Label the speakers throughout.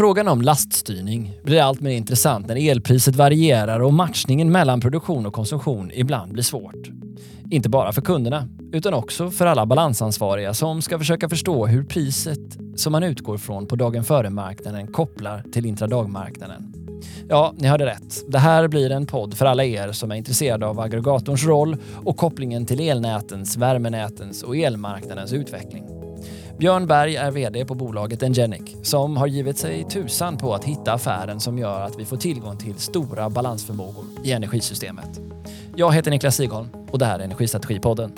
Speaker 1: Frågan om laststyrning blir allt mer intressant när elpriset varierar och matchningen mellan produktion och konsumtion ibland blir svårt. Inte bara för kunderna, utan också för alla balansansvariga som ska försöka förstå hur priset som man utgår från på dagen före-marknaden kopplar till intradagmarknaden. Ja, ni hörde rätt. Det här blir en podd för alla er som är intresserade av aggregatorns roll och kopplingen till elnätens, värmenätens och elmarknadens utveckling. Björn Berg är VD på bolaget Engenic som har givit sig tusan på att hitta affären som gör att vi får tillgång till stora balansförmågor i energisystemet. Jag heter Niklas Sigholm och det här är Energistrategipodden.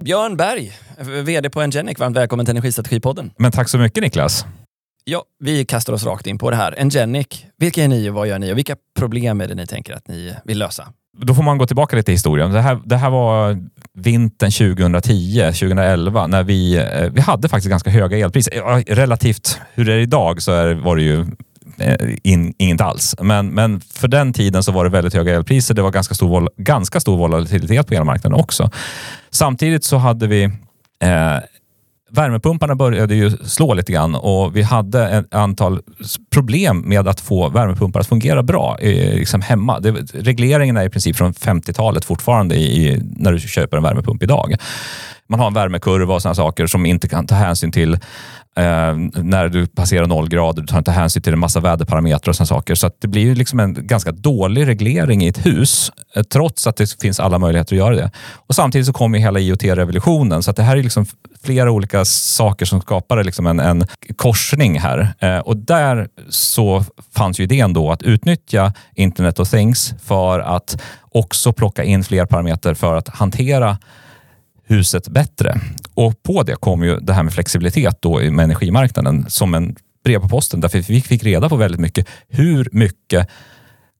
Speaker 1: Björn Berg, VD på Engenic, varmt välkommen till Energistrategipodden.
Speaker 2: Men tack så mycket Niklas.
Speaker 1: Ja, vi kastar oss rakt in på det här. Engenic, vilka är ni och vad gör ni och vilka problem är det ni tänker att ni vill lösa?
Speaker 2: Då får man gå tillbaka lite i historien. Det här, det här var vintern 2010, 2011, när vi, eh, vi hade faktiskt ganska höga elpriser. Eh, relativt hur det är idag så är, var det ju eh, in, inget alls. Men, men för den tiden så var det väldigt höga elpriser. Det var ganska stor, ganska stor volatilitet på elmarknaden också. Samtidigt så hade vi eh, värmepumparna började ju slå lite grann och vi hade ett antal problem med att få värmepumpar att fungera bra eh, liksom hemma. Det, regleringen är i princip från 50-talet fortfarande i, när du köper en värmepump idag. Man har en värmekurva och sådana saker som inte kan ta hänsyn till eh, när du passerar noll grader. Du tar inte hänsyn till en massa väderparametrar och sådana saker. Så det blir ju liksom en ganska dålig reglering i ett hus, eh, trots att det finns alla möjligheter att göra det. Och Samtidigt så kommer hela IoT-revolutionen, så det här är liksom flera olika saker som skapar liksom en, en korsning här. Eh, och där så fanns ju idén då att utnyttja Internet of Things för att också plocka in fler parametrar för att hantera huset bättre. Och på det kom ju det här med flexibilitet då med energimarknaden som en brev på posten. Därför vi fick reda på väldigt mycket hur mycket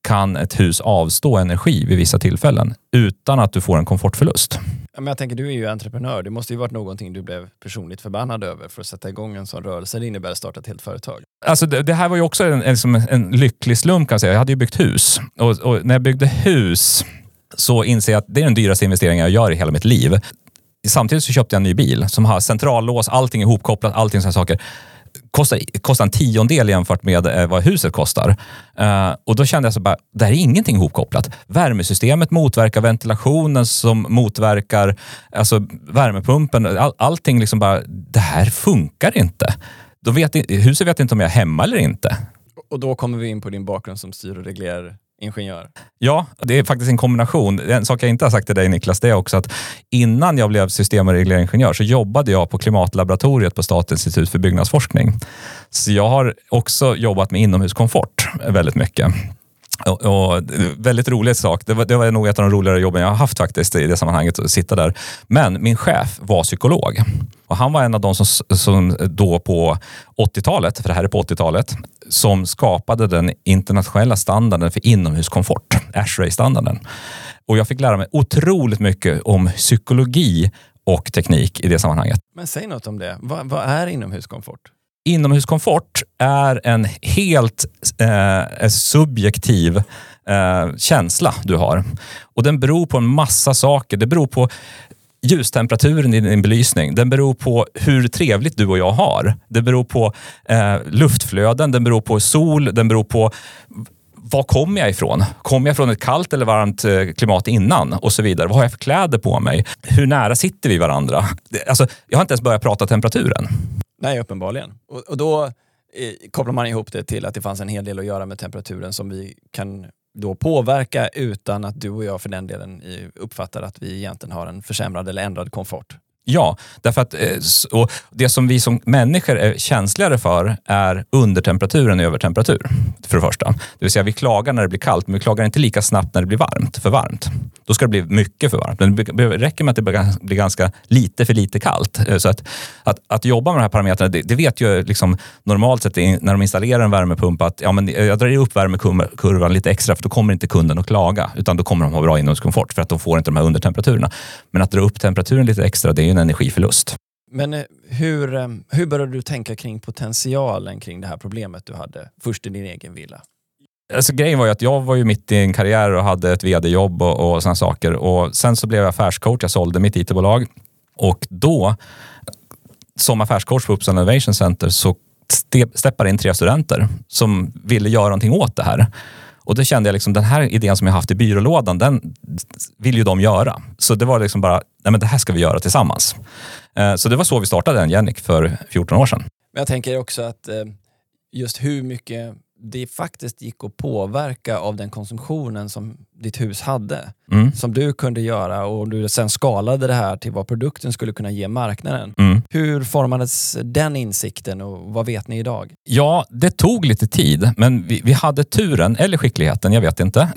Speaker 2: kan ett hus avstå energi vid vissa tillfällen utan att du får en komfortförlust.
Speaker 1: Men jag tänker, du är ju entreprenör. Det måste ju varit någonting du blev personligt förbannad över för att sätta igång en sån rörelse. Det innebär att starta ett helt företag.
Speaker 2: Alltså det, det här var ju också en, en, en, lycklig slump kan jag säga. Jag hade ju byggt hus och, och när jag byggde hus så inser jag att det är den dyraste investeringen jag gör i hela mitt liv. Samtidigt så köpte jag en ny bil som har centrallås, allting är ihopkopplat, allting sådana saker. Kostar, kostar en tiondel jämfört med eh, vad huset kostar. Uh, och då kände jag så bara, det här är ingenting ihopkopplat. Värmesystemet motverkar ventilationen som motverkar alltså värmepumpen. All, allting liksom bara, det här funkar inte. Då vet, huset vet inte om jag är hemma eller inte.
Speaker 1: Och då kommer vi in på din bakgrund som styr och reglerar ingenjör?
Speaker 2: Ja, det är faktiskt en kombination. En sak jag inte har sagt till dig Niklas, det är också att innan jag blev system och regleringsingenjör så jobbade jag på Klimatlaboratoriet på Statens institut för byggnadsforskning. Så jag har också jobbat med inomhuskomfort väldigt mycket. Och, och, väldigt rolig sak. Det var, det var nog ett av de roligare jobben jag har haft faktiskt i det sammanhanget, att sitta där. Men min chef var psykolog och han var en av de som, som då på 80-talet, för det här är på 80-talet, som skapade den internationella standarden för inomhuskomfort, ASHRAE-standarden. Och jag fick lära mig otroligt mycket om psykologi och teknik i det sammanhanget.
Speaker 1: Men säg något om det. Vad, vad är inomhuskomfort?
Speaker 2: Inomhuskomfort är en helt eh, eh, subjektiv eh, känsla du har. Och den beror på en massa saker. Det beror på ljustemperaturen i din belysning. Den beror på hur trevligt du och jag har. Det beror på eh, luftflöden, den beror på sol, den beror på var kommer jag ifrån? Kommer jag från ett kallt eller varmt eh, klimat innan? Och så vidare. Vad har jag för kläder på mig? Hur nära sitter vi varandra? Alltså, jag har inte ens börjat prata temperaturen.
Speaker 1: Nej, uppenbarligen. Och, och då eh, kopplar man ihop det till att det fanns en hel del att göra med temperaturen som vi kan då påverka utan att du och jag för den delen eh, uppfattar att vi egentligen har en försämrad eller ändrad komfort.
Speaker 2: Ja, därför att eh, och det som vi som människor är känsligare för är undertemperatur än övertemperatur. För det första. Det vill säga vi klagar när det blir kallt, men vi klagar inte lika snabbt när det blir varmt, för varmt. Då ska det bli mycket för varmt. Men det räcker med att det blir ganska lite för lite kallt. Eh, så att, att, att jobba med de här parametrarna, det, det vet ju liksom normalt sett när de installerar en värmepump att ja, men eh, jag drar upp värmekurvan lite extra för då kommer inte kunden att klaga, utan då kommer de ha bra inomhuskomfort för att de får inte de här undertemperaturerna. Men att dra upp temperaturen lite extra, det är ju en energiförlust.
Speaker 1: Men eh, hur, hur började du tänka kring potentialen kring det här problemet du hade först i din egen villa?
Speaker 2: Alltså, grejen var ju att jag var ju mitt i en karriär och hade ett vd-jobb och, och sådana saker. Och sen så blev jag affärscoach, jag sålde mitt IT-bolag. Och då, som affärscoach på Uppsala Innovation Center, så steppade in tre studenter som ville göra någonting åt det här. Och då kände jag liksom den här idén som jag haft i byrålådan, den vill ju de göra. Så det var liksom bara, nej men det här ska vi göra tillsammans. Eh, så det var så vi startade Engenic för 14 år sedan.
Speaker 1: Men jag tänker också att eh, just hur mycket det faktiskt gick att påverka av den konsumtionen som ditt hus hade. Mm. Som du kunde göra och du sen skalade det här till vad produkten skulle kunna ge marknaden. Mm. Hur formades den insikten och vad vet ni idag?
Speaker 2: Ja, det tog lite tid, men vi, vi hade turen, eller skickligheten, jag vet inte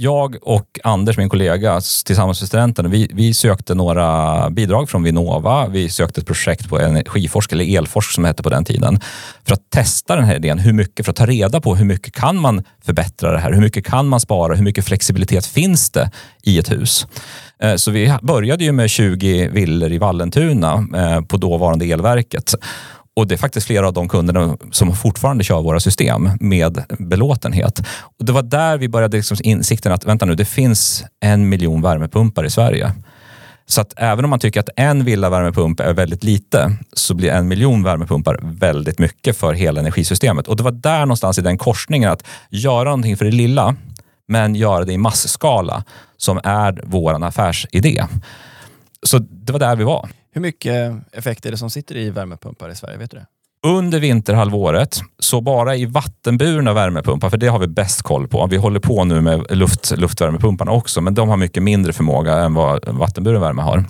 Speaker 2: jag och Anders, min kollega, tillsammans med studenterna, vi, vi sökte några bidrag från Vinnova. Vi sökte ett projekt på Energiforsk, eller Elforsk som det hette på den tiden, för att testa den här idén. Hur mycket, för att ta reda på hur mycket kan man förbättra det här? Hur mycket kan man spara? Hur mycket flexibilitet finns det i ett hus? Eh, så vi började ju med 20 villor i Vallentuna eh, på dåvarande elverket. Och det är faktiskt flera av de kunderna som fortfarande kör våra system med belåtenhet. Och det var där vi började liksom insikten att vänta nu, det finns en miljon värmepumpar i Sverige. Så att även om man tycker att en villavärmepump är väldigt lite så blir en miljon värmepumpar väldigt mycket för hela energisystemet. Och det var där någonstans i den korsningen att göra någonting för det lilla men göra det i massskala som är vår affärsidé. Så det var där vi var.
Speaker 1: Hur mycket effekt är det som sitter i värmepumpar i Sverige? Vet du det?
Speaker 2: Under vinterhalvåret, så bara i vattenburna värmepumpar, för det har vi bäst koll på. Vi håller på nu med luft, luftvärmepumparna också, men de har mycket mindre förmåga än vad vattenburen värme har.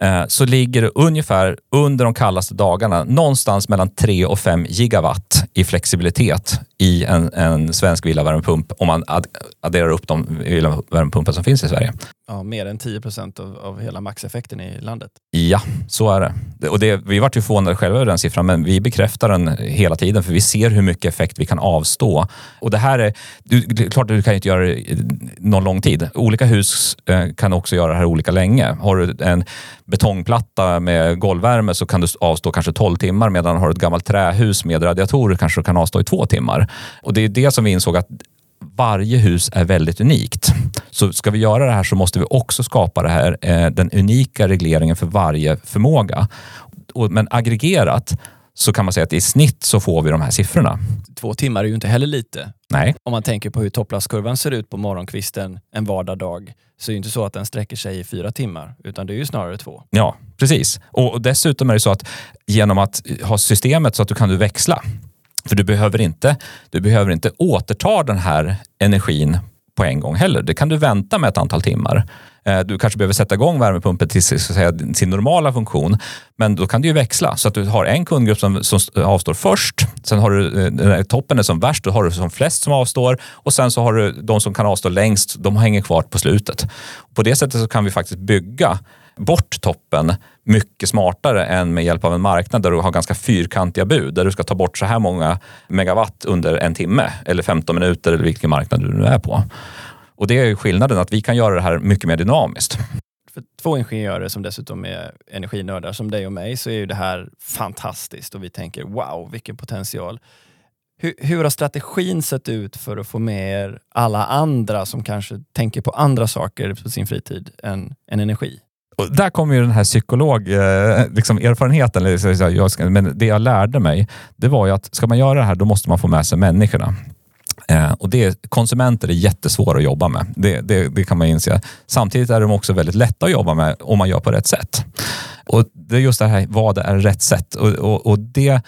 Speaker 2: Eh, så ligger det ungefär under de kallaste dagarna någonstans mellan 3 och 5 gigawatt i flexibilitet i en, en svensk villavärmepump om man adderar upp de villavärmepumpar som finns i Sverige.
Speaker 1: Ja, mer än 10 procent av, av hela maxeffekten i landet.
Speaker 2: Ja, så är det. Och det, vi vart ju förvånade själva över den siffran, men vi bekräftar den hela tiden för vi ser hur mycket effekt vi kan avstå. Och det här är, du, det är klart att du kan inte göra det någon lång tid. Olika hus eh, kan också göra det här olika länge. Har du en betongplatta med golvvärme så kan du avstå kanske 12 timmar medan har du ett gammalt trähus med radiatorer kanske du kan avstå i två timmar. Och det är det som vi insåg att varje hus är väldigt unikt. Så ska vi göra det här så måste vi också skapa det här, eh, den unika regleringen för varje förmåga. Men aggregerat så kan man säga att i snitt så får vi de här siffrorna.
Speaker 1: Två timmar är ju inte heller lite.
Speaker 2: Nej.
Speaker 1: Om man tänker på hur topplastkurvan ser ut på morgonkvisten en vardagsdag så är det inte så att den sträcker sig i fyra timmar, utan det är ju snarare två.
Speaker 2: Ja, precis. Och dessutom är det så att genom att ha systemet så att du kan du växla. För du behöver inte, du behöver inte återta den här energin på en gång heller. Det kan du vänta med ett antal timmar. Eh, du kanske behöver sätta igång värmepumpen till säga, sin normala funktion. Men då kan du ju växla så att du har en kundgrupp som, som avstår först. Sen har du eh, när toppen är som värst, då har du som flest som avstår och sen så har du de som kan avstå längst, de hänger kvar på slutet. På det sättet så kan vi faktiskt bygga bort toppen mycket smartare än med hjälp av en marknad där du har ganska fyrkantiga bud. Där du ska ta bort så här många megawatt under en timme eller 15 minuter eller vilken marknad du nu är på. Och det är skillnaden, att vi kan göra det här mycket mer dynamiskt.
Speaker 1: För två ingenjörer som dessutom är energinördar som dig och mig så är ju det här fantastiskt och vi tänker wow, vilken potential. Hur, hur har strategin sett ut för att få med er alla andra som kanske tänker på andra saker på sin fritid än, än energi?
Speaker 2: Och där kommer ju den här psykologerfarenheten. Liksom, men det jag lärde mig, det var ju att ska man göra det här, då måste man få med sig människorna. Eh, och det, konsumenter är jättesvåra att jobba med. Det, det, det, kan man inse. Samtidigt är de också väldigt lätta att jobba med om man gör på rätt sätt. Och Det är just det här, vad är rätt sätt? Och, och, och det,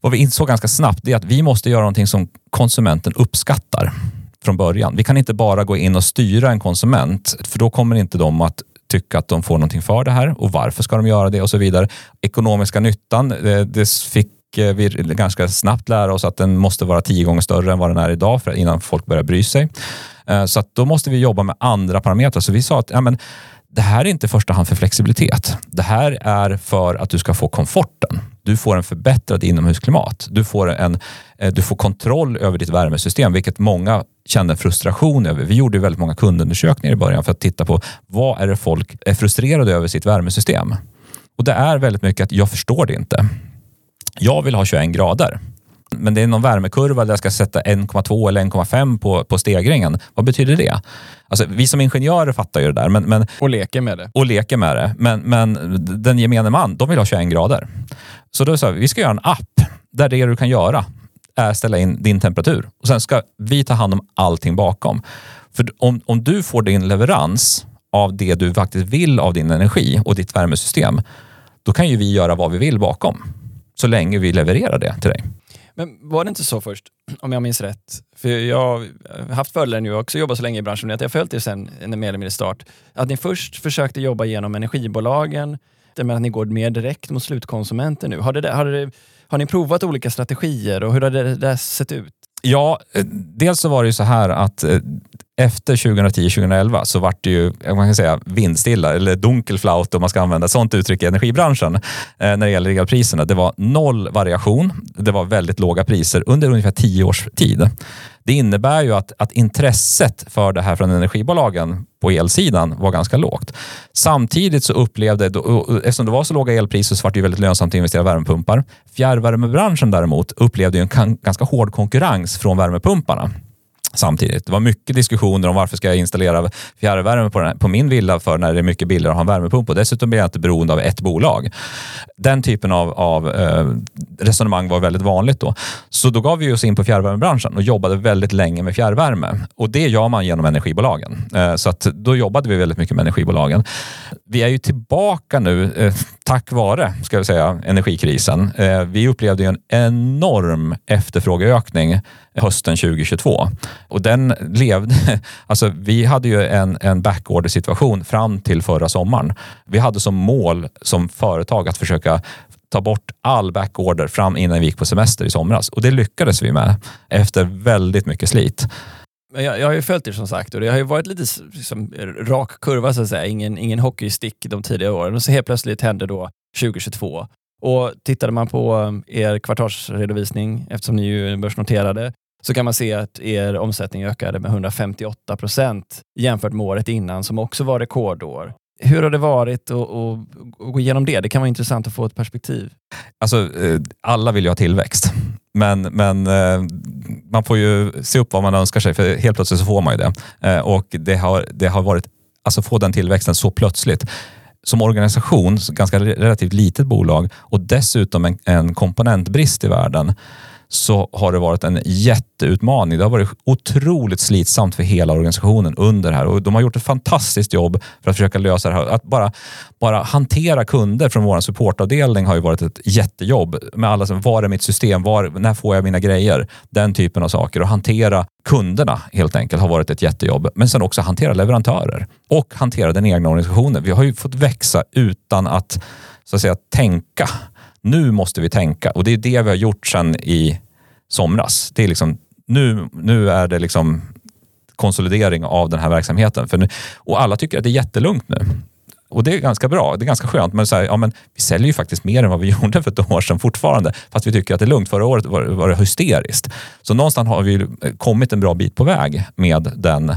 Speaker 2: vad vi insåg ganska snabbt det är att vi måste göra någonting som konsumenten uppskattar från början. Vi kan inte bara gå in och styra en konsument, för då kommer inte de att tycka att de får någonting för det här och varför ska de göra det och så vidare. Ekonomiska nyttan, eh, det, det fick eh, vi ganska snabbt lära oss att den måste vara tio gånger större än vad den är idag för innan folk börjar bry sig. Eh, så att då måste vi jobba med andra parametrar. Så vi sa att ja, men, det här är inte i första hand för flexibilitet. Det här är för att du ska få komforten. Du får en förbättrad inomhusklimat. Du får, en, eh, du får kontroll över ditt värmesystem, vilket många kände frustration över. Vi gjorde väldigt många kundundersökningar i början för att titta på vad är det folk är frustrerade över sitt värmesystem. Och det är väldigt mycket att jag förstår det inte. Jag vill ha 21 grader. Men det är någon värmekurva där jag ska sätta 1,2 eller 1,5 på, på stegringen. Vad betyder det? Alltså, vi som ingenjörer fattar ju det där. Men, men,
Speaker 1: och leker med det.
Speaker 2: Och leker med det. Men, men den gemene man, de vill ha 21 grader. Så då sa vi, vi ska göra en app där det du kan göra är ställa in din temperatur. Och Sen ska vi ta hand om allting bakom. För om, om du får din leverans av det du faktiskt vill av din energi och ditt värmesystem, då kan ju vi göra vad vi vill bakom. Så länge vi levererar det till dig.
Speaker 1: Men var det inte så först, om jag minns rätt, för jag har haft fördelen nu också jobbat så länge i branschen, att jag har följt det sen mer eller mindre start, att ni först försökte jobba genom energibolagen, men att ni går mer direkt mot slutkonsumenten nu. Har, det, har, det, har ni provat olika strategier och hur har det där sett ut?
Speaker 2: Ja, eh, dels så var det ju så här att eh, efter 2010-2011 så vart det ju, man kan säga vindstilla eller dunkelflaut om man ska använda ett sånt uttryck i energibranschen eh, när det gäller elpriserna. Det var noll variation. Det var väldigt låga priser under ungefär tio års tid. Det innebär ju att, att intresset för det här från energibolagen på elsidan var ganska lågt. Samtidigt så upplevde, eftersom det var så låga elpriser så var det ju väldigt lönsamt att investera i värmepumpar. Fjärrvärmebranschen däremot upplevde ju en ganska hård konkurrens från värmepumparna samtidigt. Det var mycket diskussioner om varför ska jag installera fjärrvärme på, den, på min villa för när det är mycket billigare att ha en värmepump och dessutom blir jag inte beroende av ett bolag. Den typen av, av eh, resonemang var väldigt vanligt då. Så då gav vi oss in på fjärrvärmebranschen och jobbade väldigt länge med fjärrvärme och det gör man genom energibolagen. Eh, så att då jobbade vi väldigt mycket med energibolagen. Vi är ju tillbaka nu eh, tack vare ska jag säga, energikrisen. Eh, vi upplevde en enorm efterfrågeökning hösten 2022. Och den levde, alltså vi hade ju en, en backorder situation fram till förra sommaren. Vi hade som mål som företag att försöka ta bort all backorder fram innan vi gick på semester i somras och det lyckades vi med efter väldigt mycket slit.
Speaker 1: Jag, jag har ju följt er som sagt och det har ju varit lite liksom, rak kurva så att säga, ingen, ingen hockeystick de tidigare åren och så helt plötsligt hände då 2022 och tittade man på um, er kvartalsredovisning, eftersom ni ju är börsnoterade, så kan man se att er omsättning ökade med 158 procent jämfört med året innan som också var rekordår. Hur har det varit att, gå igenom det? Det kan vara intressant att få ett perspektiv.
Speaker 2: Alltså, eh, alla vill ju ha tillväxt, men, men eh, man får ju se upp vad man önskar sig, för helt plötsligt så får man ju det. Eh, och det har, det har varit, alltså få den tillväxten så plötsligt som organisation, ganska relativt litet bolag och dessutom en, en komponentbrist i världen så har det varit en jätteutmaning. Det har varit otroligt slitsamt för hela organisationen under det här och de har gjort ett fantastiskt jobb för att försöka lösa det här. Att bara, bara hantera kunder från vår supportavdelning har ju varit ett jättejobb med alla som, var är mitt system? Var, när får jag mina grejer? Den typen av saker och hantera kunderna helt enkelt har varit ett jättejobb. Men sen också hantera leverantörer och hantera den egna organisationen. Vi har ju fått växa utan att så att säga tänka nu måste vi tänka och det är det vi har gjort sedan i somras. Det är liksom, nu, nu är det liksom konsolidering av den här verksamheten. För nu, och alla tycker att det är jättelugnt nu. Och det är ganska bra, det är ganska skönt. Men, så här, ja, men vi säljer ju faktiskt mer än vad vi gjorde för ett år sedan fortfarande. Fast vi tycker att det är lugnt. Förra året var, var det hysteriskt. Så någonstans har vi kommit en bra bit på väg med den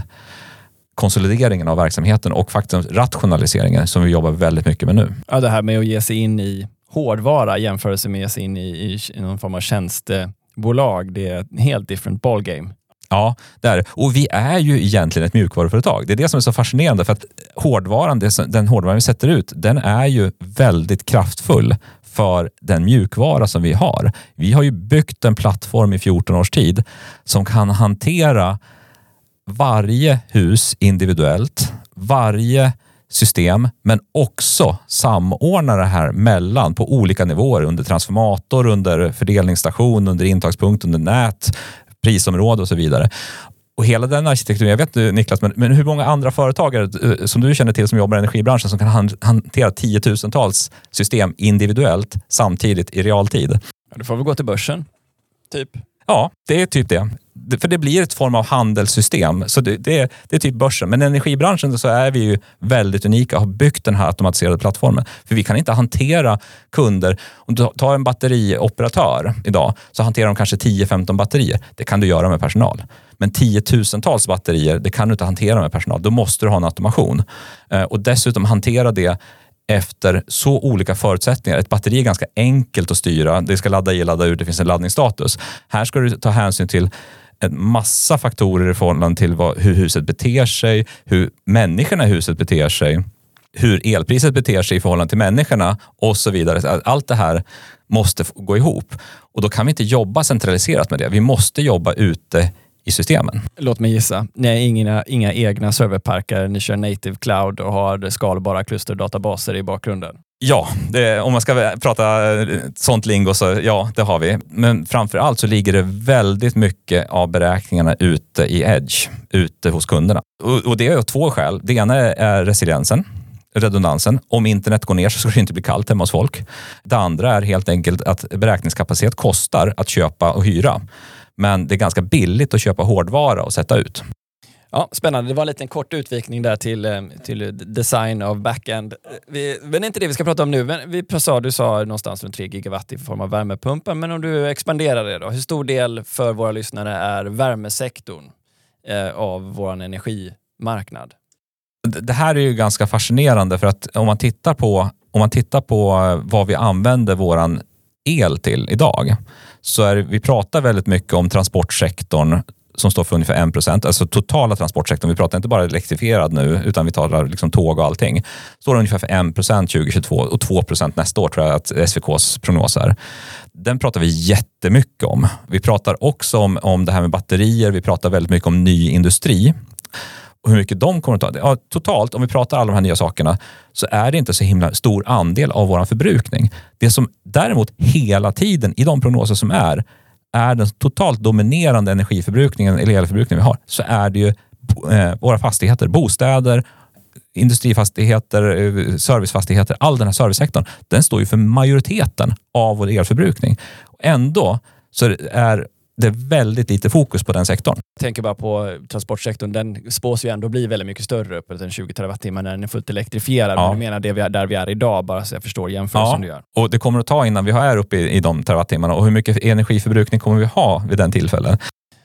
Speaker 2: konsolideringen av verksamheten och faktiskt rationaliseringen som vi jobbar väldigt mycket med nu.
Speaker 1: Ja, det här med att ge sig in i hårdvara jämförelse med att ge sig in i, i, i någon form av tjänstebolag. Det är en helt different ballgame.
Speaker 2: Ja, det är Och vi är ju egentligen ett mjukvaruföretag. Det är det som är så fascinerande för att hårdvaran, den hårdvaran vi sätter ut, den är ju väldigt kraftfull för den mjukvara som vi har. Vi har ju byggt en plattform i 14 års tid som kan hantera varje hus individuellt, varje system, men också samordna det här mellan på olika nivåer under transformator, under fördelningsstation, under intagspunkt, under nät, prisområde och så vidare. Och hela den arkitekturen, jag vet inte Niklas, men, men hur många andra företagare eh, som du känner till som jobbar i energibranschen som kan hantera tiotusentals system individuellt samtidigt i realtid?
Speaker 1: Ja, du får väl gå till börsen, typ.
Speaker 2: Ja, det är typ det för det blir ett form av handelssystem. Så det, det, det, är typ börsen. Men i energibranschen så är vi ju väldigt unika och har byggt den här automatiserade plattformen. För vi kan inte hantera kunder. Om du tar en batterioperatör idag så hanterar de kanske 10-15 batterier. Det kan du göra med personal. Men tiotusentals batterier, det kan du inte hantera med personal. Då måste du ha en automation. Eh, och dessutom hantera det efter så olika förutsättningar. Ett batteri är ganska enkelt att styra. Det ska ladda i, ladda ur, det finns en laddningsstatus. Här ska du ta hänsyn till en massa faktorer i förhållande till vad, hur huset beter sig, hur människorna i huset beter sig hur elpriset beter sig i förhållande till människorna och så vidare. Allt det här måste gå ihop och då kan vi inte jobba centraliserat med det. Vi måste jobba ute i systemen.
Speaker 1: Låt mig gissa. Ni har inga, inga egna serverparker, ni kör native cloud och har skalbara klusterdatabaser i bakgrunden.
Speaker 2: Ja, det, om man ska prata sånt lingo så ja, det har vi. Men framför allt så ligger det väldigt mycket av beräkningarna ute i Edge, ute hos kunderna. Och, och det är av två skäl. Det ena är resiliensen redundansen. Om internet går ner så ska det inte bli kallt hemma hos folk. Det andra är helt enkelt att beräkningskapacitet kostar att köpa och hyra. Men det är ganska billigt att köpa hårdvara och sätta ut.
Speaker 1: Ja, Spännande. Det var en liten kort utvikning där till, eh, till design av backend. Vi, men det är inte det vi ska prata om nu. Men vi sa, du sa någonstans runt 3 gigawatt i form av värmepumpar. Men om du expanderar det då. Hur stor del för våra lyssnare är värmesektorn eh, av vår energimarknad?
Speaker 2: Det här är ju ganska fascinerande för att om man tittar på, om man tittar på vad vi använder våran el till idag så är vi pratar väldigt mycket om transportsektorn som står för ungefär 1 procent, alltså totala transportsektorn. Vi pratar inte bara elektrifierad nu, utan vi talar liksom tåg och allting. Står ungefär för 1 procent 2022 och 2 procent nästa år tror jag att SVKs prognos är. Den pratar vi jättemycket om. Vi pratar också om, om det här med batterier. Vi pratar väldigt mycket om ny industri och hur mycket de kommer att ta. Ja, totalt, om vi pratar alla de här nya sakerna, så är det inte så himla stor andel av vår förbrukning. Det som däremot hela tiden i de prognoser som är, är den totalt dominerande energiförbrukningen eller elförbrukningen vi har, så är det ju eh, våra fastigheter, bostäder, industrifastigheter, eh, servicefastigheter, all den här servicesektorn, den står ju för majoriteten av vår elförbrukning. Ändå så är det är väldigt lite fokus på den sektorn.
Speaker 1: Jag tänker bara på transportsektorn. Den spås ju ändå bli väldigt mycket större, uppåt än 20 terawattimmar när den är fullt elektrifierad. Ja. Men du menar det vi är, där vi är idag, bara så jag förstår jämförelsen ja. du gör.
Speaker 2: Och det kommer att ta innan vi är uppe i, i de terawattimmarna. Och hur mycket energiförbrukning kommer vi ha vid den tillfället?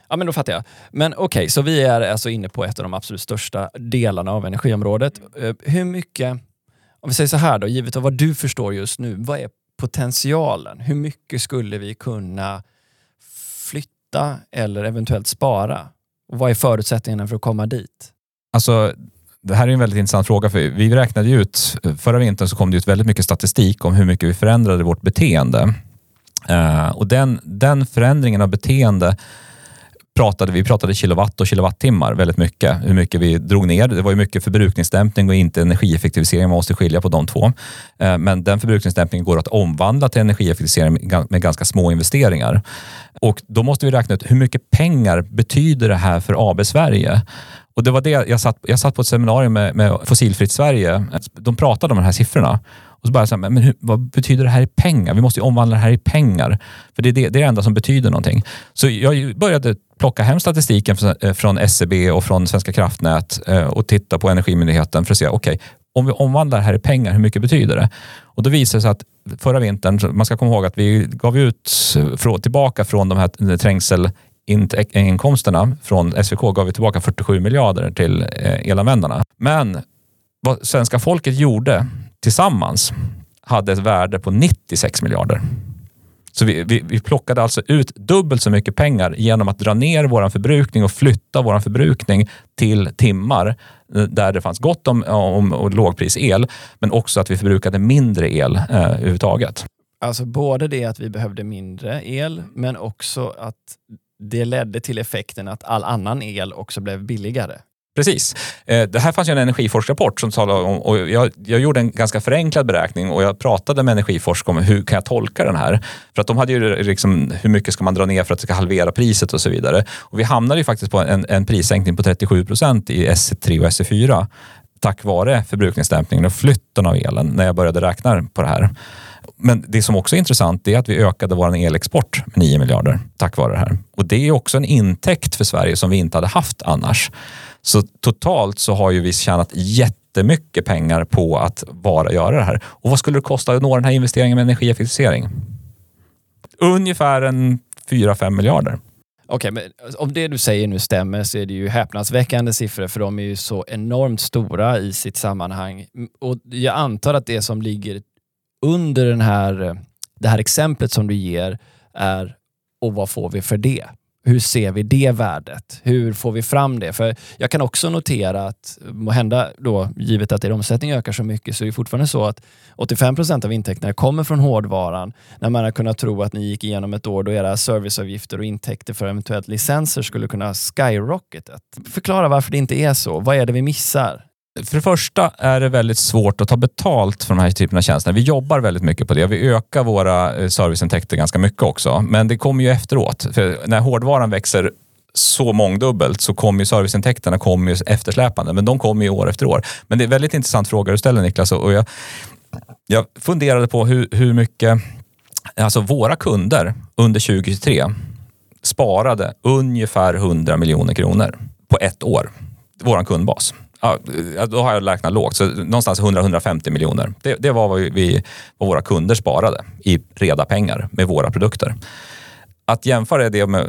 Speaker 1: Ja, men då fattar jag. Men okej, okay, så vi är alltså inne på ett av de absolut största delarna av energiområdet. Eh, hur mycket, om vi säger så här då, givet av vad du förstår just nu, vad är potentialen? Hur mycket skulle vi kunna flytta eller eventuellt spara? Och vad är förutsättningarna för att komma dit?
Speaker 2: Alltså, det här är en väldigt intressant fråga. för Vi räknade ut, förra vintern så kom det ut väldigt mycket statistik om hur mycket vi förändrade vårt beteende. Uh, och den, den förändringen av beteende pratade vi pratade kilowatt och kilowattimmar väldigt mycket. Hur mycket vi drog ner. Det var ju mycket förbrukningsdämpning och inte energieffektivisering. Man måste skilja på de två. Eh, men den förbrukningsdämpningen går att omvandla till energieffektivisering med ganska små investeringar. Och då måste vi räkna ut hur mycket pengar betyder det här för AB Sverige? Och det var det jag satt, jag satt på ett seminarium med, med Fossilfritt Sverige. De pratade om de här siffrorna. Och så bara så här, men hur, vad betyder det här i pengar? Vi måste ju omvandla det här i pengar. För det är det, det, är det enda som betyder någonting. Så jag började plocka hem statistiken från eh, SCB och från Svenska kraftnät eh, och titta på Energimyndigheten för att se, okej, okay, om vi omvandlar det här i pengar, hur mycket betyder det? Och då visade det sig att förra vintern, man ska komma ihåg att vi gav ut eh, tillbaka från de här trängselinkomsterna från SVK gav vi tillbaka 47 miljarder till elanvändarna. Men vad svenska folket gjorde tillsammans hade ett värde på 96 miljarder. Så vi, vi, vi, plockade alltså ut dubbelt så mycket pengar genom att dra ner vår förbrukning och flytta vår förbrukning till timmar eh, där det fanns gott om, om, om lågprisel, men också att vi förbrukade mindre el eh, överhuvudtaget.
Speaker 1: Alltså både det att vi behövde mindre el, men också att det ledde till effekten att all annan el också blev billigare.
Speaker 2: Precis. Eh, det här fanns ju en energiforskrapport som talade om, och jag, jag, gjorde en ganska förenklad beräkning och jag pratade med energiforskare om hur kan jag tolka den här? För att de hade ju liksom, hur mycket ska man dra ner för att det ska halvera priset och så vidare. Och vi hamnade ju faktiskt på en, en prissänkning på 37 procent i SE3 och SE4. tack vare förbrukningsdämpningen och flytten av elen när jag började räkna på det här. Men det som också är intressant är att vi ökade vår elexport med 9 miljarder tack vare det här. Och det är också en intäkt för Sverige som vi inte hade haft annars. Så totalt så har ju vi tjänat jättemycket pengar på att bara göra det här. Och vad skulle det kosta att nå den här investeringen med energieffektivisering? Ungefär en 4-5 miljarder.
Speaker 1: Okej, men om det du säger nu stämmer så är det ju häpnadsväckande siffror för de är ju så enormt stora i sitt sammanhang. Och jag antar att det som ligger under den här, det här exemplet som du ger är och vad får vi för det? Hur ser vi det värdet? Hur får vi fram det? För jag kan också notera att, hända då, givet att er omsättning ökar så mycket, så är det fortfarande så att 85 procent av intäkterna kommer från hårdvaran. När man har kunnat tro att ni gick igenom ett år då era serviceavgifter och intäkter för eventuellt licenser skulle kunna skyrocketa. Förklara varför det inte är så. Vad är det vi missar?
Speaker 2: För det första är det väldigt svårt att ta betalt för de här typerna av tjänster. Vi jobbar väldigt mycket på det. Vi ökar våra eh, serviceintäkter ganska mycket också. Men det kommer ju efteråt. För när hårdvaran växer så mångdubbelt så kommer ju serviceintäkterna kommer ju eftersläpande. Men de kommer ju år efter år. Men det är en väldigt intressant fråga du ställer Niklas. Och jag, jag funderade på hur, hur mycket alltså våra kunder under 2023 sparade ungefär 100 miljoner kronor på ett år. Vår kundbas ja, då har jag räknat lågt, så någonstans 100-150 miljoner. Det, det, var vad, vi, vad våra kunder sparade i reda pengar med våra produkter. Att jämföra det med,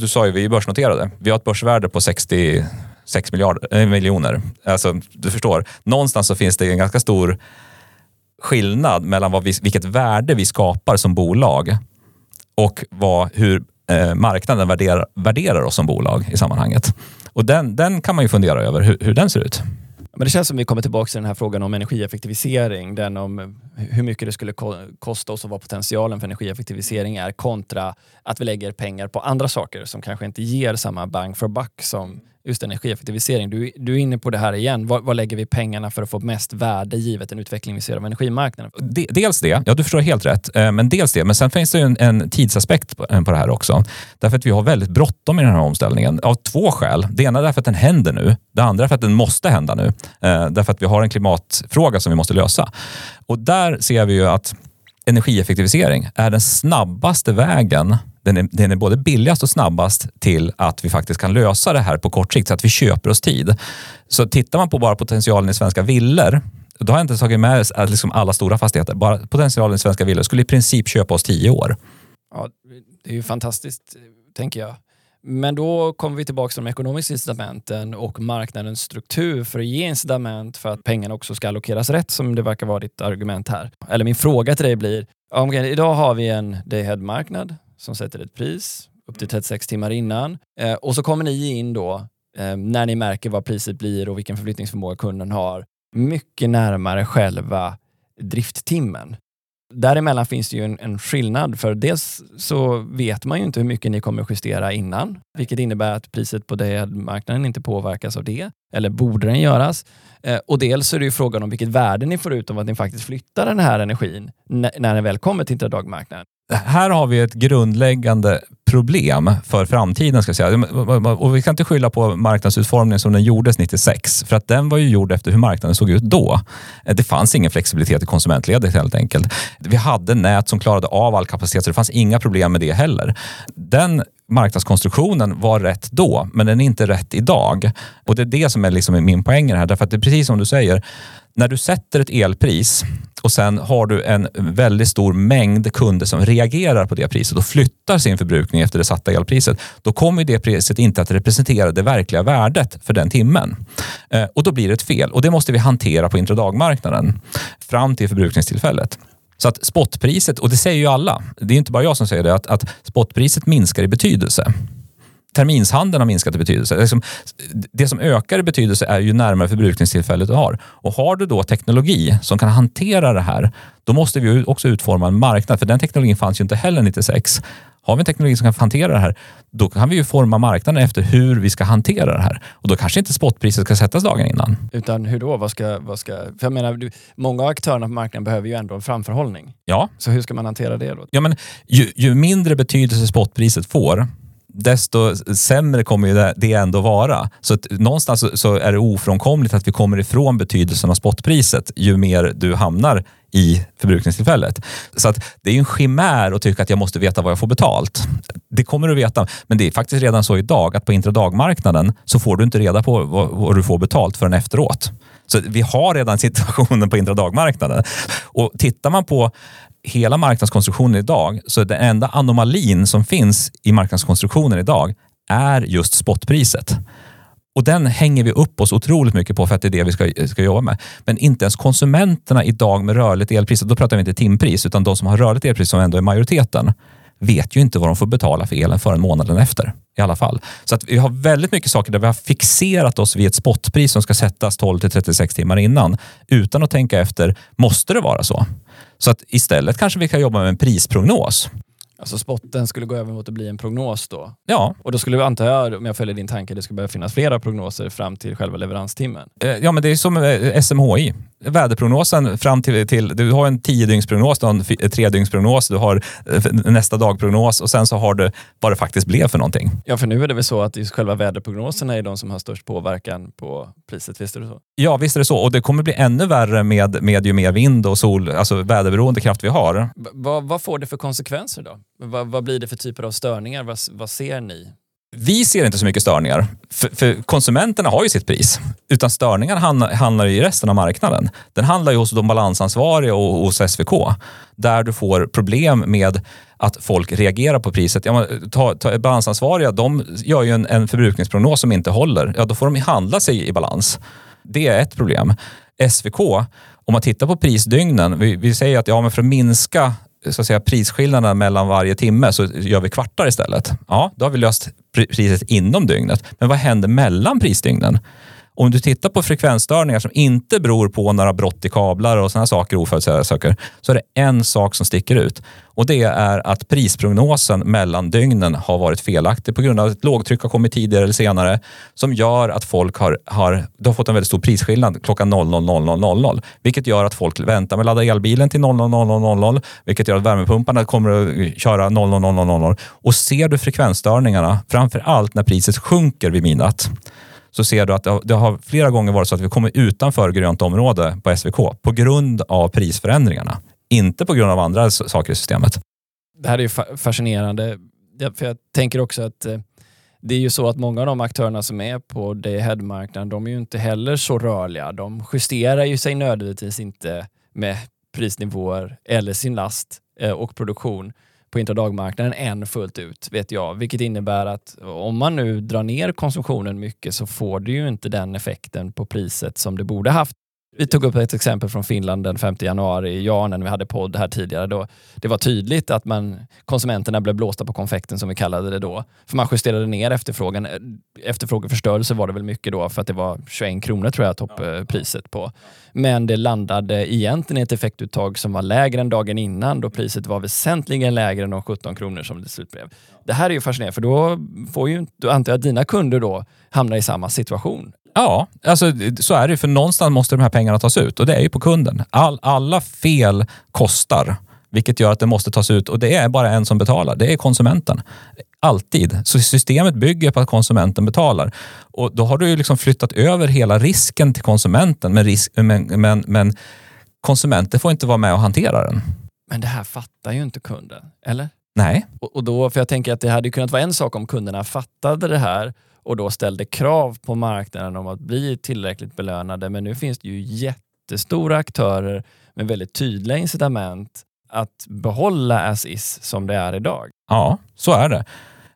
Speaker 2: du sa ju vi är börsnoterade, vi har ett börsvärde på 66 miljarder, äh, miljoner. Alltså, du förstår, någonstans så finns det en ganska stor skillnad mellan vad vi, vilket värde vi skapar som bolag och vad, hur eh, marknaden värderar, värderar oss som bolag i sammanhanget. Och den, den kan man ju fundera över hur, hur den ser ut.
Speaker 1: Men det känns som vi kommer tillbaka till den här frågan om energieffektivisering. Den om hur mycket det skulle kosta oss och vad potentialen för energieffektivisering är kontra att vi lägger pengar på andra saker som kanske inte ger samma bang for buck som just energieffektivisering. Du, du är inne på det här igen. Var, var, lägger vi pengarna för att få mest värde givet den utveckling vi ser av energimarknaden?
Speaker 2: dels det, ja du förstår helt rätt. Eh, men dels det, men sen finns det en, en tidsaspekt på, eh, på det här också. Därför att vi har väldigt bråttom i den här omställningen av två skäl. Det ena är därför att den händer nu. Det andra är för att den måste hända nu. Eh, därför att vi har en klimatfråga som vi måste lösa. Och där ser vi ju att energieffektivisering är den snabbaste vägen den är, den är både billigast och snabbast till att vi faktiskt kan lösa det här på kort sikt så att vi köper oss tid. Så tittar man på bara potentialen i svenska villor då har jag inte tagit med liksom alla stora fastigheter. Bara potentialen i svenska villor skulle i princip köpa oss tio år.
Speaker 1: Ja, det är ju fantastiskt, tänker jag. Men då kommer vi tillbaka till de ekonomiska incitamenten och marknadens struktur för att ge incitament för att pengarna också ska allokeras rätt som det verkar vara ditt argument här. Eller min fråga till dig blir, okay, idag har vi en day-head-marknad som sätter ett pris upp till 36 timmar innan. Eh, och så kommer ni in då eh, när ni märker vad priset blir och vilken förflyttningsförmåga kunden har mycket närmare själva drifttimmen. Däremellan finns det ju en, en, skillnad för dels så vet man ju inte hur mycket ni kommer justera innan, vilket innebär att priset på marknaden inte påverkas av det, eller borde den göras? Eh, och dels är det ju frågan om vilket värde ni får ut av att ni faktiskt flyttar den här energin när den väl kommer till dagmarknaden
Speaker 2: här har vi ett grundläggande problem för framtiden. Ska säga. Och vi kan inte skylla på marknadsutformningen som den gjordes 96, för att den var ju gjord efter hur marknaden såg ut då. Eh, det fanns ingen flexibilitet i konsumentledet helt enkelt. Vi hade nät som klarade av all kapacitet, så det fanns inga problem med det heller. Den marknadskonstruktionen var rätt då, men den är inte rätt idag. Och det är det som är liksom min poäng här, därför att det är precis som du säger, när du sätter ett elpris och sen har du en väldigt stor mängd kunder som reagerar på det priset och flyttar sin förbrukning efter det satta elpriset, då kommer det priset inte att representera det verkliga värdet för den timmen. Eh, och då blir det ett fel och det måste vi hantera på intradagmarknaden fram till förbrukningstillfället. Så att spotpriset, och det säger ju alla, det är inte bara jag som säger det, att, att spotpriset minskar i betydelse terminshandeln har minskat i betydelse. Liksom, det som ökar i betydelse är ju närmare förbrukningstillfället du har. Och har du då teknologi som kan hantera det här, då måste vi också utforma en marknad, för den teknologin fanns ju inte heller 96. Har vi en teknologi som kan hantera det här, då kan vi ju forma marknaden efter hur vi ska hantera det här. Och då kanske inte spotpriset ska sättas dagen innan.
Speaker 1: Utan hur då? Vad ska, vad ska, för jag menar, många av aktörerna på marknaden behöver ju ändå en framförhållning.
Speaker 2: Ja.
Speaker 1: Så hur ska man hantera det då?
Speaker 2: Ja, men ju, ju mindre betydelse spotpriset får, desto sämre kommer det ändå vara. Så att någonstans så är det ofrånkomligt att vi kommer ifrån betydelsen av spotpriset ju mer du hamnar i förbrukningstillfället. Så att det är en chimär att tycka att jag måste veta vad jag får betalt. Det kommer du veta, men det är faktiskt redan så idag att på intradagmarknaden så får du inte reda på vad, vad du får betalt förrän efteråt. Så vi har redan situationen på intradagmarknaden. Och tittar man på hela marknadskonstruktionen idag, så den enda anomalin som finns i marknadskonstruktionen idag är just spotpriset. Och den hänger vi upp oss otroligt mycket på för att det är det vi ska, ska jobba med. Men inte ens konsumenterna idag med rörligt elpris, då pratar vi inte timpris, utan de som har rörligt elpris som ändå är majoriteten, vet ju inte vad de får betala för elen förrän månaden efter i alla fall. Så att vi har väldigt mycket saker där vi har fixerat oss vid ett spotpris som ska sättas 12 till 36 timmar innan utan att tänka efter, måste det vara så? Så att istället kanske vi kan jobba med en prisprognos.
Speaker 1: Alltså spotten skulle gå över mot att bli en prognos då?
Speaker 2: Ja.
Speaker 1: Och då skulle vi antar jag, om jag följer din tanke, det skulle behöva finnas flera prognoser fram till själva leveranstimmen?
Speaker 2: Eh, ja, men det är som SMHI väderprognosen fram till, till du har en tiodygnsprognos, du har en tredygnsprognos, du har eh, nästa dagprognos och sen så har du vad det faktiskt blev för någonting.
Speaker 1: Ja, för nu är det väl så att just själva väderprognoserna är de som har störst påverkan på priset, visst är det så?
Speaker 2: Ja, visst är det så. Och det kommer bli ännu värre med, med ju mer vind och sol, alltså väderberoende kraft vi har.
Speaker 1: V vad får det för konsekvenser då? V vad blir det för typer av störningar? vad, vad ser ni?
Speaker 2: Vi ser inte så mycket störningar, för, för, konsumenterna har ju sitt pris. Utan störningar handlar, ju i resten av marknaden. Den handlar ju hos de balansansvariga och hos SVK. Där du får problem med att folk reagerar på priset. Ja, ta, ta, balansansvariga de gör ju en, en förbrukningsprognos som inte håller. Ja, då får de handla sig i balans. Det är ett problem. SVK, om man tittar på prisdygnen, vi, vi säger att ja, men för att minska så att säga, prisskillnaderna mellan varje timme så gör vi kvartar istället. Ja, då har vi löst priset inom dygnet. Men vad händer mellan prisdygnen? Om du tittar på frekvensstörningar som inte beror på några brott i kablar och sådana saker, oförutsedda saker, så är det en sak som sticker ut. Och det är att prisprognosen mellan dygnen har varit felaktig på grund av att ett lågtryck har kommit tidigare eller senare som gör att folk har, har, har fått en väldigt stor prisskillnad klockan 00.00.00 vilket gör att folk väntar med att ladda elbilen till 00.00.00 vilket gör att värmepumparna kommer att köra 00.00.00 och ser du frekvensstörningarna, framför allt när priset sjunker vid midnatt så ser du att det har flera gånger varit så att vi kommer utanför grönt område på SVK på grund av prisförändringarna. Inte på grund av andra saker i systemet.
Speaker 1: Det här är ju fascinerande. För jag tänker också att eh, det är ju så att många av de aktörerna som är på day ahead-marknaden, de är ju inte heller så rörliga. De justerar ju sig nödvändigtvis inte med prisnivåer eller sin last eh, och produktion på intradagmarknaden än fullt ut, vet jag. Vilket innebär att om man nu drar ner konsumtionen mycket så får det ju inte den effekten på priset som det borde haft. Vi tog upp ett exempel från Finland den 5 januari, ja, när vi hade podd här tidigare. Då det var tydligt att man, konsumenterna blev blåsta på konfekten som vi kallade det då. För man justerade ner efterfrågan. Efterfrågeförstörelse var det väl mycket då för att det var 21 kronor tror jag topppriset på. Men det landade egentligen i ett effektuttag som var lägre än dagen innan då priset var väsentligen lägre än de 17 kronor som det slut blev. Det här är ju fascinerande för då får ju, då antar jag att dina kunder då hamnar i samma situation.
Speaker 2: Ja, alltså, så är det. För någonstans måste de här pengarna tas ut och det är ju på kunden. All, alla fel kostar, vilket gör att det måste tas ut och det är bara en som betalar. Det är konsumenten. Alltid. Så systemet bygger på att konsumenten betalar. Och då har du ju liksom flyttat över hela risken till konsumenten, men, risk, men, men, men konsumenter får inte vara med och hantera den.
Speaker 1: Men det här fattar ju inte kunden, eller?
Speaker 2: Nej.
Speaker 1: Och, och då, för jag tänker att det hade kunnat vara en sak om kunderna fattade det här och då ställde krav på marknaden om att bli tillräckligt belönade. Men nu finns det ju jättestora aktörer med väldigt tydliga incitament att behålla as is som det är idag.
Speaker 2: Ja, så är det.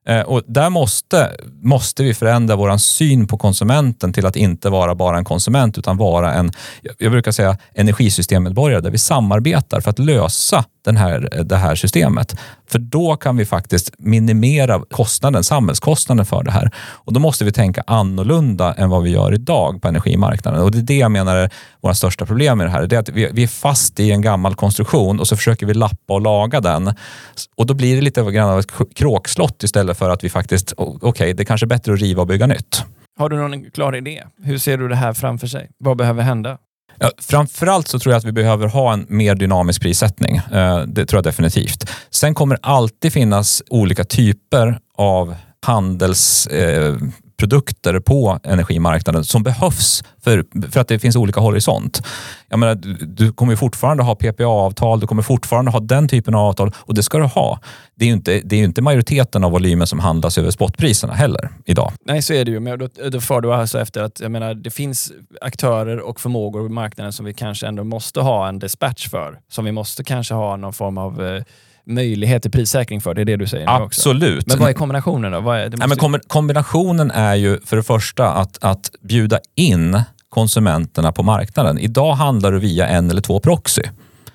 Speaker 2: Eh, och där måste, måste vi förändra vår syn på konsumenten till att inte vara bara en konsument utan vara en, jag brukar säga energisystemmedborgare där vi samarbetar för att lösa den här, det här systemet. För då kan vi faktiskt minimera kostnaden, samhällskostnaden för det här. Och då måste vi tänka annorlunda än vad vi gör idag på energimarknaden. Och det är det jag menar är våra största problem med det här. Det är att vi, vi är fast i en gammal konstruktion och så försöker vi lappa och laga den. Och då blir det lite grann av ett kråkslott istället för att vi faktiskt, okej, okay, det är kanske är bättre att riva och bygga nytt.
Speaker 1: Har du någon klar idé? Hur ser du det här framför sig? Vad behöver hända?
Speaker 2: Ja, framförallt så tror jag att vi behöver ha en mer dynamisk prissättning. Eh, det tror jag definitivt. Sen kommer alltid finnas olika typer av handels eh, produkter på energimarknaden som behövs för, för att det finns olika horisont. Jag menar, du, du kommer fortfarande ha PPA-avtal, du kommer fortfarande ha den typen av avtal och det ska du ha. Det är ju inte, det är inte majoriteten av volymen som handlas över spotpriserna heller idag.
Speaker 1: Nej, så är det ju. Men då, då för du alltså efter att jag menar, det finns aktörer och förmågor på marknaden som vi kanske ändå måste ha en dispatch för. Som vi måste kanske ha någon form av eh, möjlighet till prissäkring för. Det är det du säger nu
Speaker 2: Absolut.
Speaker 1: Också. Men vad är kombinationen då? Vad är,
Speaker 2: Nej, men kombinationen är ju för det första att, att bjuda in konsumenterna på marknaden. Idag handlar du via en eller två proxy.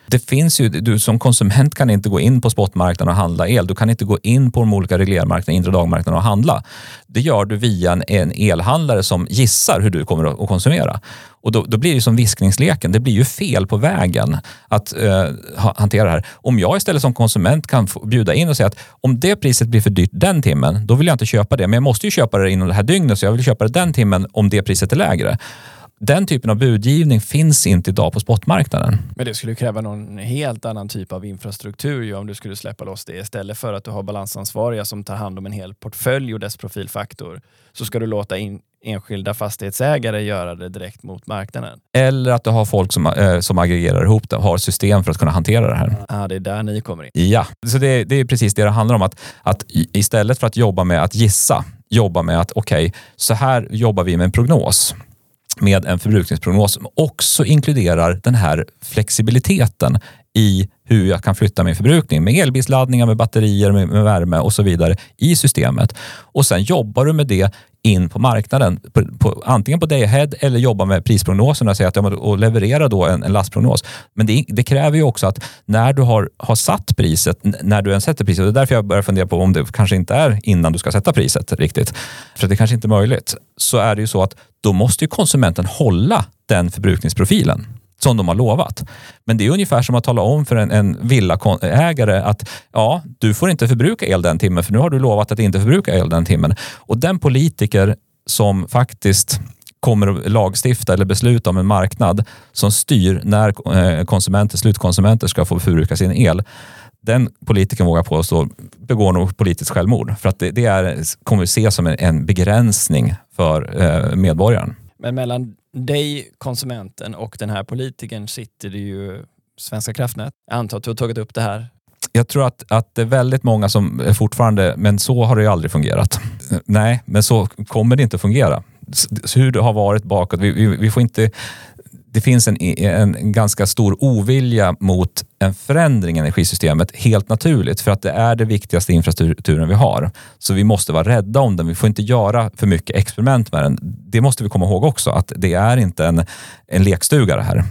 Speaker 2: Det finns ju, du som konsument kan inte gå in på spotmarknaden och handla el. Du kan inte gå in på de olika reglermarknaderna, inre dagmarknaden och handla. Det gör du via en, en elhandlare som gissar hur du kommer att konsumera. Och då, då, blir det som viskningsleken, det blir ju fel på vägen att eh, hantera det här. Om jag istället som konsument kan bjuda in och säga att om det priset blir för dyrt den timmen, då vill jag inte köpa det. Men jag måste ju köpa det inom det här dygnet, så jag vill köpa det den timmen om det priset är lägre. Den typen av budgivning finns inte idag på spotmarknaden.
Speaker 1: Men det skulle kräva någon helt annan typ av infrastruktur ju, om du skulle släppa loss det. Istället för att du har balansansvariga som tar hand om en hel portfölj och dess profilfaktor så ska du låta in enskilda fastighetsägare göra det direkt mot marknaden.
Speaker 2: Eller att du har folk som, äh, som aggregerar ihop det, har system för att kunna hantera det här.
Speaker 1: Ja, det är där ni kommer in.
Speaker 2: Ja, så det, det är precis det det handlar om. Att, att istället för att jobba med att gissa, jobba med att okej, okay, så här jobbar vi med en prognos med en förbrukningsprognos som också inkluderar den här flexibiliteten i hur jag kan flytta min förbrukning med elbilsladdningar, med batterier, med, med, värme och så vidare i systemet. Och sen jobbar du med det in på marknaden, på, på, antingen på day ahead eller jobba med prisprognoserna säga att, och leverera då en, en lastprognos. Men det, det, kräver ju också att när du har, har satt priset, när du än sätter priset, och det är därför jag börjar fundera på om det kanske inte är innan du ska sätta priset riktigt, för det kanske inte är möjligt, så är det ju så att då måste ju konsumenten hålla den förbrukningsprofilen som de har lovat. Men det är ungefär som att tala om för en, en villaägare att ja, du får inte förbruka el den timmen för nu har du lovat att inte förbruka el den timmen. Och den politiker som faktiskt kommer att lagstifta eller besluta om en marknad som styr när eh, konsumenter, slutkonsumenter ska få förbruka sin el. Den politikern vågar påstå begår nog politiskt självmord för att det, det är, kommer att ses som en, en begränsning för eh, medborgaren.
Speaker 1: Men mellan dig, konsumenten och den här politikern sitter det ju Svenska kraftnät. Jag antar att du har tagit upp det här
Speaker 2: jag tror att, att det är väldigt många som fortfarande, men så har det ju aldrig fungerat. Nej, men så kommer det inte att fungera. Hur det har varit bakåt, vi, vi, vi får inte det finns en, en ganska stor ovilja mot en förändring i energisystemet helt naturligt för att det är den viktigaste infrastrukturen vi har. Så vi måste vara rädda om den. Vi får inte göra för mycket experiment med den. Det måste vi komma ihåg också att det är inte en, en lekstuga det här.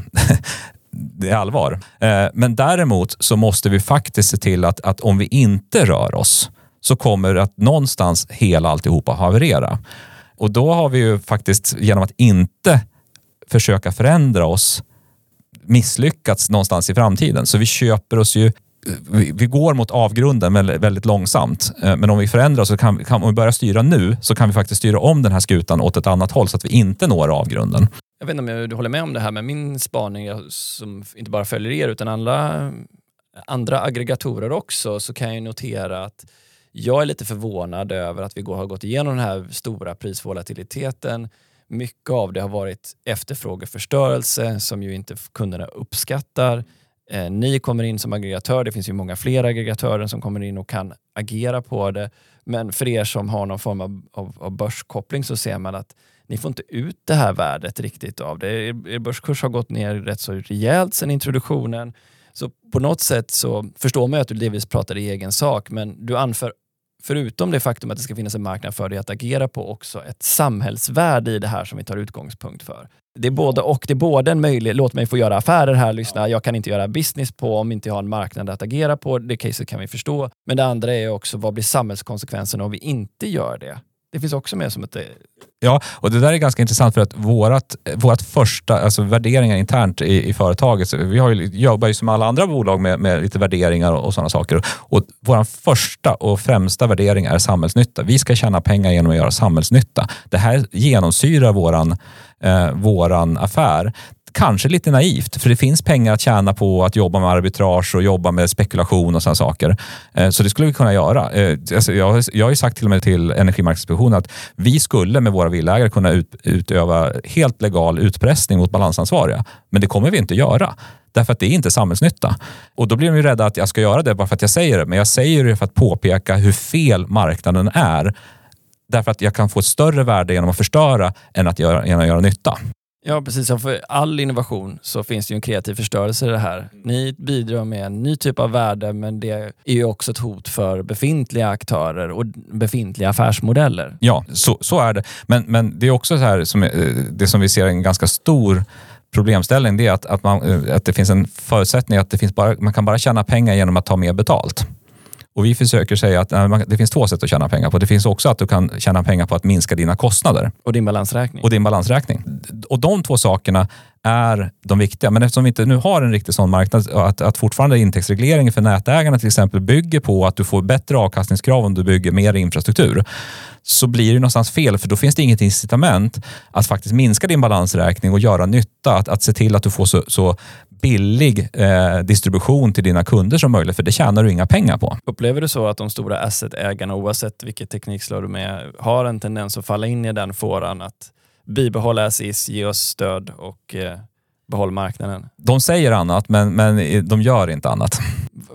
Speaker 2: det är allvar. Eh, men däremot så måste vi faktiskt se till att, att om vi inte rör oss så kommer att någonstans hela alltihopa haverera. Och då har vi ju faktiskt genom att inte försöka förändra oss misslyckats någonstans i framtiden. Så vi köper oss ju vi, går mot avgrunden väldigt, långsamt. Eh, men om vi förändrar så kan, kan, om vi börjar styra nu så kan vi faktiskt styra om den här skutan åt ett annat håll så att vi inte når avgrunden.
Speaker 1: Jag vet inte om du håller med om det här, men min spaning som inte bara följer er utan alla andra aggregatorer också, så kan jag notera att jag är lite förvånad över att vi har gått igenom den här stora prisvolatiliteten mycket av det har varit efterfrågeförstörelse som ju inte kunderna uppskattar. Eh, ni kommer in som aggregatör, det finns ju många fler aggregatörer som kommer in och kan agera på det. Men för er som har någon form av, av, av börskoppling så ser man att ni får inte ut det här värdet riktigt av det. Er, er börskurs har gått ner rätt så rejält sedan introduktionen. Så på något sätt så förstår man ju att du delvis pratar i egen sak, men du anför förutom det faktum att det ska finnas en marknad för dig att agera på, också ett samhällsvärde i det här som vi tar utgångspunkt för. Det är både och. Det är både en möjlighet, låt mig få göra affärer här, lyssna, jag kan inte göra business på om inte jag har en marknad att agera på. Det caset kan vi förstå. Men det andra är också, vad blir samhällskonsekvenserna om vi inte gör det? Det finns också med som ett... Eh,
Speaker 2: ja, och det där är ganska intressant för att vårat, eh, vårat första, alltså värderingar internt i, i företaget, vi har ju, jobbar ju som alla andra bolag med, med lite värderingar och, och sådana saker. Och vår första och främsta värdering är samhällsnytta. Vi ska tjäna pengar genom att göra samhällsnytta. Det här genomsyrar våran, eh, våran affär kanske lite naivt, för det finns pengar att tjäna på att jobba med arbitrage och jobba med spekulation och sådana saker. Eh, så det skulle vi kunna göra. Eh, alltså, jag har ju sagt till och med till Energimarknadsinspektionen att vi skulle med våra villägare kunna utöva helt legal utpressning mot balansansvariga. Men det kommer vi inte göra. Därför att det är inte samhällsnytta. Och då blir de ju rädda att jag ska göra det bara för att jag säger det. Men jag säger det för att påpeka hur fel marknaden är. Därför att jag kan få ett större värde genom att förstöra än att göra, genom att göra nytta.
Speaker 1: Ja, precis. För all innovation så finns det ju en kreativ förstörelse i det här. Ni bidrar med en ny typ av värde, men det är ju också ett hot för befintliga aktörer och befintliga affärsmodeller.
Speaker 2: Ja, så, så är det. Men, men det är också så här, som, eh, det som vi ser en ganska stor problemställning det är att, att, man, eh, att det finns en förutsättning att det finns bara, man kan bara tjäna pengar genom att ta mer betalt. Och vi försöker säga att det finns två sätt att tjäna pengar på. Det finns också att du kan tjäna pengar på att minska dina kostnader.
Speaker 1: Och din balansräkning.
Speaker 2: Och din balansräkning. Och de två sakerna är de viktiga. Men eftersom vi inte nu har en riktig sån marknad, att, att fortfarande intäktsregleringen för nätägarna till exempel bygger på att du får bättre avkastningskrav om du bygger mer infrastruktur, så blir det någonstans fel, för då finns det inget incitament att faktiskt minska din balansräkning och göra nytta. Att, att se till att du får så, så billig eh, distribution till dina kunder som möjligt, för det tjänar du inga pengar på.
Speaker 1: Upplever du så att de stora asset-ägarna, oavsett vilket teknikslag de är, har en tendens att falla in i den fåran att bibehålla SIS, ge oss stöd och eh, behåll marknaden?
Speaker 2: De säger annat, men, men de gör inte annat.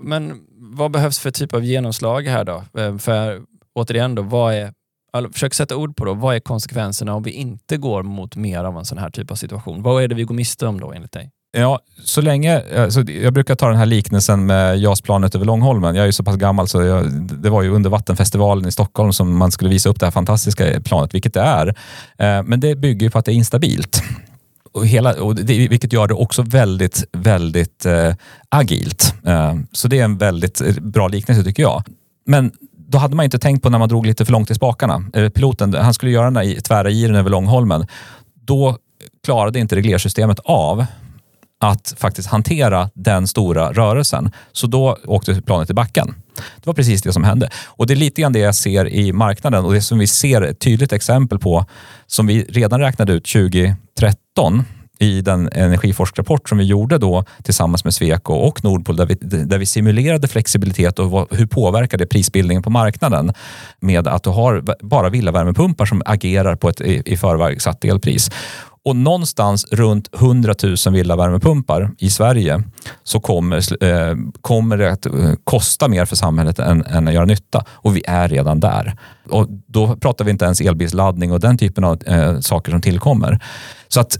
Speaker 1: Men vad behövs för typ av genomslag här då? Eh, för återigen, då, vad är Alltså, försök sätta ord på då. Vad är konsekvenserna om vi inte går mot mer av en sån här typ av situation? Vad är det vi går miste om då enligt dig?
Speaker 2: Ja, så länge, alltså jag brukar ta den här liknelsen med JAS-planet över Långholmen. Jag är ju så pass gammal så jag, det var ju under vattenfestivalen i Stockholm som man skulle visa upp det här fantastiska planet, vilket det är. Eh, men det bygger ju på att det är instabilt. Och hela, och det, vilket gör det också väldigt, väldigt eh, agilt. Eh, så det är en väldigt eh, bra liknelse tycker jag. Men då hade man inte tänkt på när man drog lite för långt i spakarna. Eh, piloten, han skulle göra den där tvära giren över Långholmen. Då klarade inte reglersystemet av att faktiskt hantera den stora rörelsen. Så då åkte planet i backen. Det var precis det som hände. Och det är lite grann det jag ser i marknaden och det som vi ser ett tydligt exempel på som vi redan räknade ut 2013 i den energiforskrapport som vi gjorde då tillsammans med Sweco och Nordpol där vi, där vi simulerade flexibilitet och vad, hur påverkar det prisbildningen på marknaden med att du har bara villavärmepumpar som agerar på ett i, i förväg satt elpris. Och någonstans runt 100 000 villavärmepumpar i Sverige så kommer, eh, kommer det att eh, kosta mer för samhället än, än att göra nytta. Och vi är redan där. Och då pratar vi inte ens elbilsladdning och den typen av eh, saker som tillkommer. Så att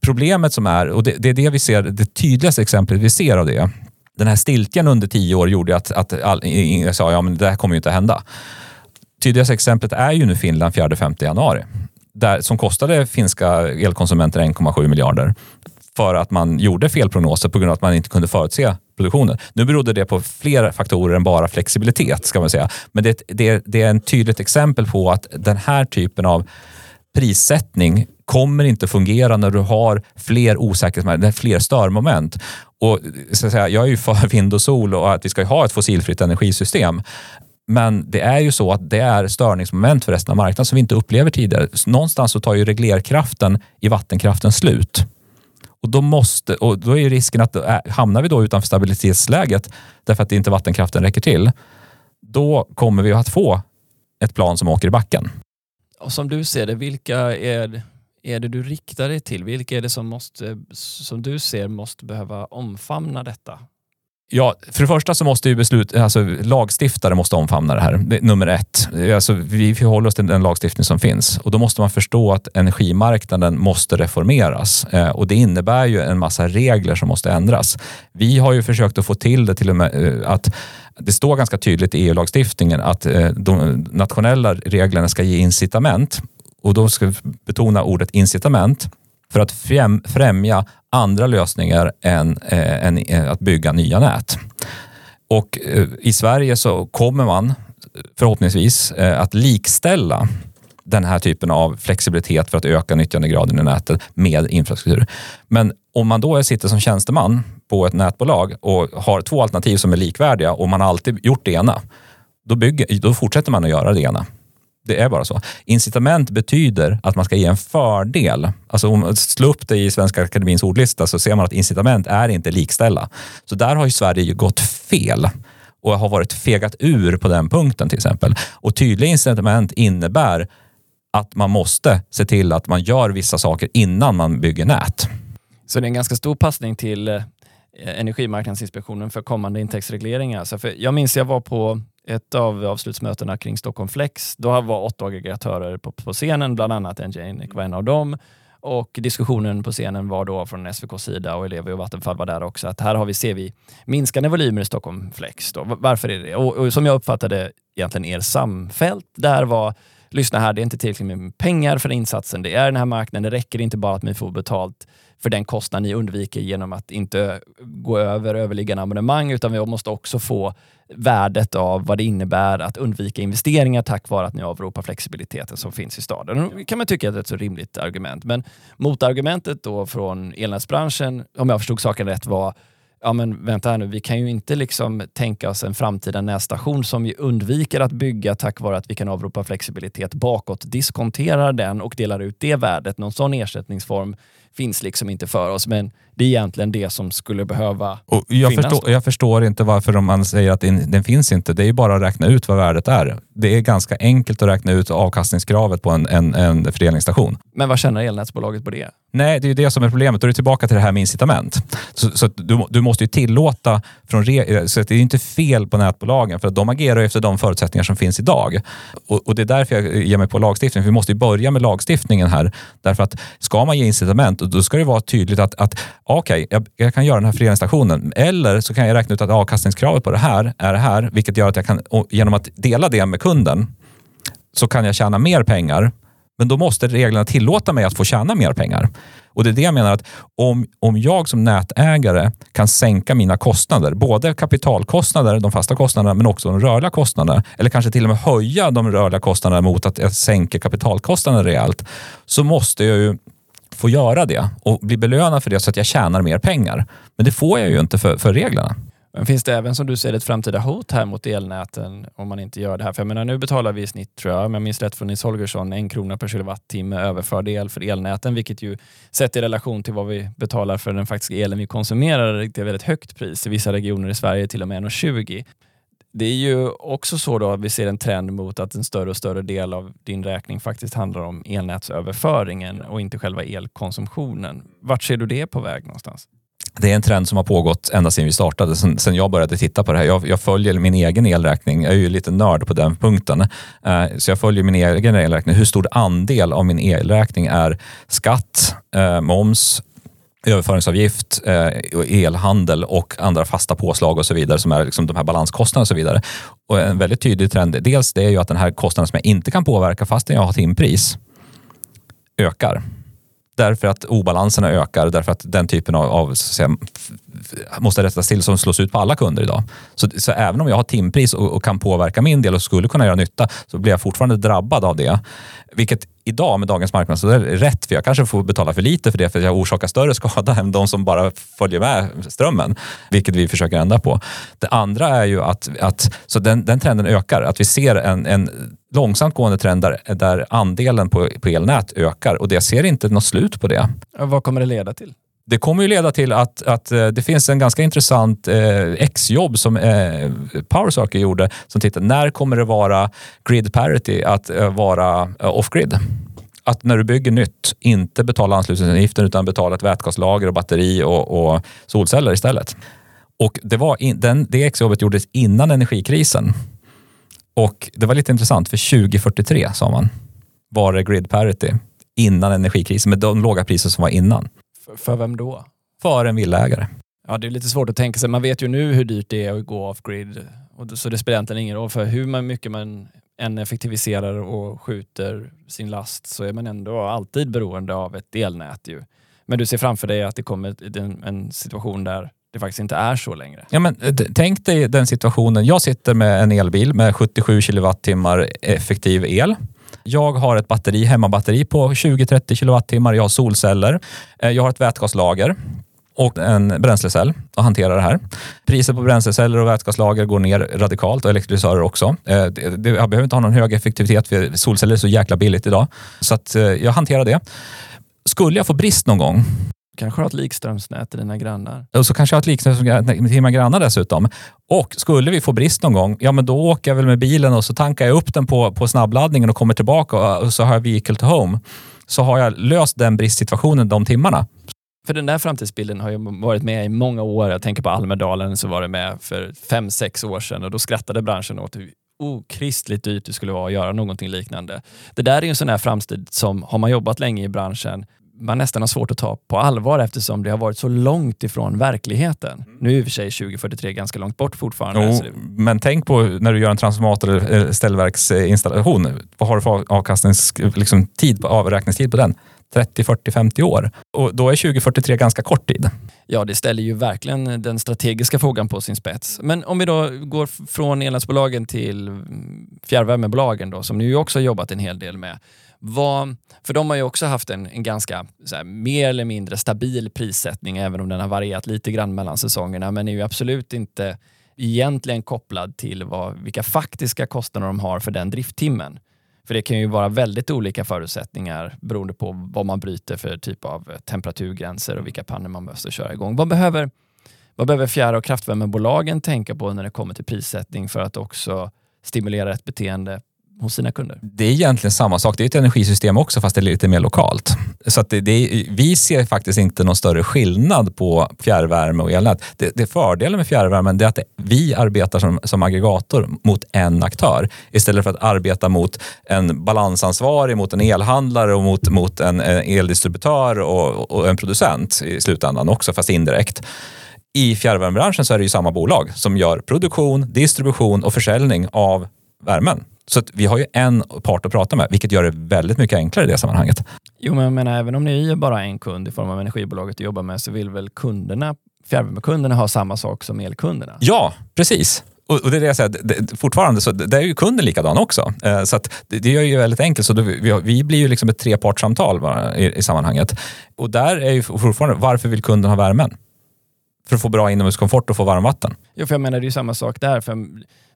Speaker 2: problemet som är, och det, det, är det vi ser, det tydligaste exemplet vi ser av det, den här stiltjen under tio år gjorde att, att all, jag sa ja men det här kommer ju inte att hända. Tydligaste exemplet är ju nu Finland 4-5 januari där, som kostade finska elkonsumenter 1,7 miljarder för att man gjorde fel prognoser på grund av att man inte kunde förutse produktionen. Nu berodde det på fler faktorer än bara flexibilitet, ska man säga. Men det, det, det är ett tydligt exempel på att den här typen av prissättning kommer inte fungera när du har fler osäkerhetsmoment, fler störmoment. Och, så att säga, jag är ju för vind och sol och att vi ska ha ett fossilfritt energisystem. Men det är ju så att det är störningsmoment för resten av marknaden som vi inte upplever tidigare. Någonstans så tar ju reglerkraften i vattenkraften slut. Och då, måste, och då är risken att äh, hamnar vi då utanför stabilitetsläget därför att inte vattenkraften räcker till, då kommer vi att få ett plan som åker i backen.
Speaker 1: Och som du ser det, vilka är, är det du riktar dig till? Vilka är det som, måste, som du ser måste behöva omfamna detta?
Speaker 2: Ja, för det första så måste ju beslut, alltså lagstiftare måste omfamna det här. Det nummer ett. Alltså, vi förhåller oss till den lagstiftning som finns och då måste man förstå att energimarknaden måste reformeras eh, och det innebär ju en massa regler som måste ändras. Vi har ju försökt att få till det till och med eh, att det står ganska tydligt i EU-lagstiftningen att eh, de nationella reglerna ska ge incitament och då ska vi betona ordet incitament för att främja andra lösningar än, eh, än eh, att bygga nya nät. Och eh, i Sverige så kommer man förhoppningsvis eh, att likställa den här typen av flexibilitet för att öka nyttjandegraden i nätet med infrastruktur. Men om man då sitter som tjänsteman på ett nätbolag och har två alternativ som är likvärdiga och man har alltid gjort det ena, då, bygger, då fortsätter man att göra det ena. Det är bara så. Incitament betyder att man ska ge en fördel. Alltså om man slår upp det i Svenska Akademins ordlista så ser man att incitament är inte likställa. Så där har ju Sverige gått fel och har varit fegat ur på den punkten till exempel. Och tydliga incitament innebär att man måste se till att man gör vissa saker innan man bygger nät.
Speaker 1: Så det är en ganska stor passning till eh, Energimarknadsinspektionen för kommande intäktsregleringar. Alltså för jag minns jag var på ett av avslutsmötena kring Stockholm Flex. Då var åtta aggregatörer på, på scenen, bland annat Engenic var en av dem. Och diskussionen på scenen var då från SVKs sida och Elevi och Vattenfall var där också, att här har vi, ser vi minskande volymer i Stockholm Flex. Då. Varför är det och, och som jag uppfattade egentligen er samfällt, där var lyssna här, det är inte tillräckligt med pengar för insatsen. Det är den här marknaden, det räcker inte bara att ni får betalt för den kostnad ni undviker genom att inte gå över överliggande abonnemang, utan vi måste också få värdet av vad det innebär att undvika investeringar tack vare att ni avropar flexibiliteten som finns i staden. Det kan man tycka är ett så rimligt argument. Men motargumentet då från elnätsbranschen, om jag förstod saken rätt, var ja men vänta här nu, vi kan ju inte liksom tänka oss en framtida nätstation som vi undviker att bygga tack vare att vi kan avropa flexibilitet bakåt, diskonterar den och delar ut det värdet. Någon sån ersättningsform finns liksom inte för oss, men det är egentligen det som skulle behöva
Speaker 2: och jag
Speaker 1: finnas.
Speaker 2: Förstår, jag förstår inte varför man säger att den, finns inte. Det är ju bara att räkna ut vad värdet är. Det är ganska enkelt att räkna ut avkastningskravet på en, en, en fördelningsstation.
Speaker 1: Men vad tjänar elnätsbolaget på det?
Speaker 2: Nej, det är ju det som är problemet. Då är du tillbaka till det här med incitament. Så, så du, du måste ju tillåta, från så det är inte fel på nätbolagen för att de agerar efter de förutsättningar som finns idag. Och, och det är därför jag ger mig på lagstiftning. För vi måste ju börja med lagstiftningen här. Därför att ska man ge incitament, då ska det vara tydligt att, att okej, okay, jag, jag, kan göra den här föreningsstationen. Eller så kan jag räkna ut att avkastningskravet på det här är det här, vilket gör att jag kan, genom att dela det med kunden, så kan jag tjäna mer pengar men då måste reglerna tillåta mig att få tjäna mer pengar. Och det är det jag menar att om, om jag som nätägare kan sänka mina kostnader, både kapitalkostnader, de fasta kostnaderna, men också de rörliga kostnaderna, eller kanske till och med höja de rörliga kostnaderna mot att jag sänker kapitalkostnaderna rejält, så måste jag ju få göra det och bli belönad för det så att jag tjänar mer pengar. Men det får jag ju inte för, för reglerna.
Speaker 1: Men finns det även som du säger ett framtida hot här mot elnäten om man inte gör det här? För jag menar nu betalar vi i snitt, tror jag, om jag minns rätt från Nils Holgersson, en krona per kilowattimme överförd el för elnäten, vilket ju sett i relation till vad vi betalar för den faktiska elen vi konsumerar, det är ett väldigt högt pris. I vissa regioner i Sverige till och med 1,20. Det är ju också så då att vi ser en trend mot att en större och större del av din räkning faktiskt handlar om elnätsöverföringen och inte själva elkonsumtionen. Vart ser du det på väg någonstans?
Speaker 2: Det är en trend som har pågått ända sedan vi startade, sen, sen jag började titta på det här. Jag, jag, följer min egen elräkning. Jag är ju lite nörd på den punkten. Eh, så jag följer min egen elräkning. Hur stor andel av min elräkning är skatt, eh, moms, överföringsavgift, eh, elhandel och andra fasta påslag och så vidare som är liksom de här balanskostnaderna och så vidare. Och en väldigt tydlig trend, dels det är ju att den här kostnaden som jag inte kan påverka fastän jag har timpris ökar därför att obalanserna ökar, därför att den typen av, av säga, måste rättas till som slås ut på alla kunder idag. Så, så även om jag har timpris och, och, kan påverka min del och skulle kunna göra nytta så blir jag fortfarande drabbad av det. Vilket idag med dagens marknad så är det rätt, för jag kanske får betala för lite för det för att jag orsakar större skada än de som bara följer med strömmen, vilket vi försöker ändra på. Det andra är ju att, att så den, den trenden ökar, att vi ser en, en långsamt gående trend där, där andelen på, på elnät ökar och det ser inte något slut på det.
Speaker 1: Vad kommer det leda till?
Speaker 2: Det kommer ju leda till att, att eh, det finns en ganska intressant eh, exjobb som eh, PowerCircle gjorde som tittar när kommer det vara grid parity att eh, vara eh, off-grid? Att när du bygger nytt inte betala anslutningsavgiften utan betala ett vätgaslager och batteri och, och solceller istället. Och det, var in, den, det exjobbet gjordes innan energikrisen. Och det var lite intressant för 2043 sa man var det grid parity innan energikrisen med de låga priser som var innan.
Speaker 1: För, för vem då?
Speaker 2: För en villaägare.
Speaker 1: Ja, det är lite svårt att tänka sig. Man vet ju nu hur dyrt det är att gå off-grid. Så det spelar egentligen ingen roll för hur mycket man än effektiviserar och skjuter sin last så är man ändå alltid beroende av ett elnät. Ju. Men du ser framför dig att det kommer en situation där det faktiskt inte är så längre.
Speaker 2: Ja, men, eh, tänk dig den situationen. Jag sitter med en elbil med 77 kilowattimmar effektiv el. Jag har ett batteri, hemmabatteri på 20-30 kilowattimmar. Jag har solceller. Eh, jag har ett vätgaslager och en bränslecell att hantera det här. Priset på bränsleceller och vätgaslager går ner radikalt och elektrolysörer också. Eh, jag behöver inte ha någon hög effektivitet för solceller är så jäkla billigt idag. Så att eh, jag hanterar det. Skulle jag få brist någon gång
Speaker 1: kanske har ett likströmsnät till dina grannar.
Speaker 2: Och så kanske jag har ett likströmsnät till mina grannar dessutom. Och skulle vi få brist någon gång, ja men då åker jag väl med bilen och så tankar jag upp den på, på snabbladdningen och kommer tillbaka och så har jag vehicle to home. Så har jag löst den bristsituationen de timmarna.
Speaker 1: För den där framtidsbilden har ju varit med i många år. Jag tänker på Almedalen så var det med för fem, sex år sedan och då skrattade branschen åt hur okristligt dyrt det skulle vara att göra någonting liknande. Det där är ju en sån här framtid som, har man jobbat länge i branschen, man nästan har svårt att ta på allvar eftersom det har varit så långt ifrån verkligheten.
Speaker 2: Mm.
Speaker 1: Nu är i och för sig 2043 ganska långt bort fortfarande.
Speaker 2: Jo,
Speaker 1: det-
Speaker 2: men tänk på när du gör en transformator eller ställverksinstallation. Vad har du för avkastnings, liksom, tid på, avräkningstid på den? 30, 40, 50 år. Och då är 2043 ganska kort tid.
Speaker 1: Ja, det ställer ju verkligen den strategiska frågan på sin spets. Men om vi då går från elnätsbolagen till fjärrvärmebolagen då, som ni ju också har jobbat en hel del med. Vad, för de har ju också haft en, en ganska så här, mer eller mindre stabil prissättning, även om den har varierat lite grann mellan säsongerna, men är ju absolut inte egentligen kopplad till vad, vilka faktiska kostnader de har för den drifttimmen. För det kan ju vara väldigt olika förutsättningar beroende på vad man bryter för typ av temperaturgränser och vilka pannor man måste köra igång. Vad behöver, vad behöver fjärr och kraftvärmebolagen tänka på när det kommer till prissättning för att också stimulera ett beteende hos sina kunder?
Speaker 2: Det är egentligen samma sak. Det är ett energisystem också fast det är lite mer lokalt. Så att det, det vi ser faktiskt inte någon större skillnad på fjärrvärme och elnät. Det, det fördelen med fjärrvärmen är att det, vi arbetar som, som aggregator mot en aktör istället för att arbeta mot en balansansvarig, mot en elhandlare och mot, mot en, en eldistributör och, och en producent i slutändan också, fast indirekt. I fjärrvärmebranschen så är det ju samma bolag som gör produktion, distribution och försäljning av värmen. Så vi har ju en part att prata med, vilket gör det väldigt mycket enklare i det sammanhanget.
Speaker 1: Jo, men jag menar, även om ni är bara en kund i form av energibolaget att jobba med så vill väl kunderna, fjärrvärmekunderna ha samma sak som elkunderna?
Speaker 2: Ja, precis. Och, det är det jag säger, det, fortfarande så det, är ju kunden likadan också. Eh, så det, det gör ju väldigt enkelt. Så då, vi, blir ju liksom ett trepartssamtal i, i sammanhanget. Och där är ju fortfarande, varför vill kunden ha värmen? För att få bra inomhuskomfort och få varmvatten.
Speaker 1: Jo, för jag menar det är ju samma sak där. För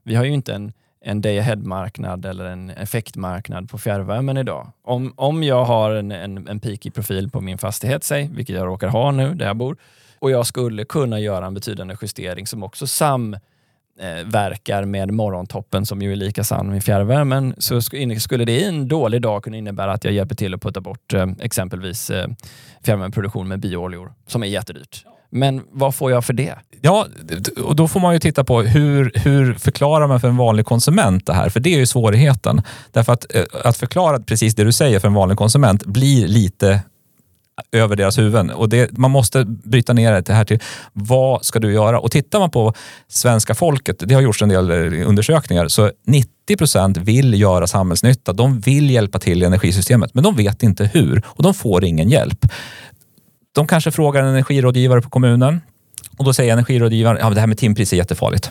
Speaker 1: vi har ju inte en, en day ahead-marknad eller en effektmarknad på fjärrvärmen idag. Om, om jag har en, en, en peak profil på min fastighet, säg, vilket jag råkar ha nu där jag bor, och jag skulle kunna göra en betydande justering som också samverkar eh, med morgontoppen som ju är lika sann med fjärrvärmen så skulle det i en dålig dag kunna innebära att jag hjälper till att putta bort eh, exempelvis eh, fjärrvärmeproduktion med biooljor som är jättedyrt. Men vad får jag för det?
Speaker 2: Ja, och då får man ju titta på hur, hur förklarar man för en vanlig konsument det här? För det är ju svårigheten. Därför att, eh, att förklara precis det du säger för en vanlig konsument blir lite över deras huvuden. Och det, man måste bryta ner det här till vad ska du göra? Och tittar man på svenska folket, det har gjorts en del eh, undersökningar, så 90 procent vill göra samhällsnytta. De vill hjälpa till i energisystemet, men de vet inte hur och de får ingen hjälp. De kanske frågar en energirådgivare på kommunen och då säger energirådgivaren, ja det här med timpris är jättefarligt.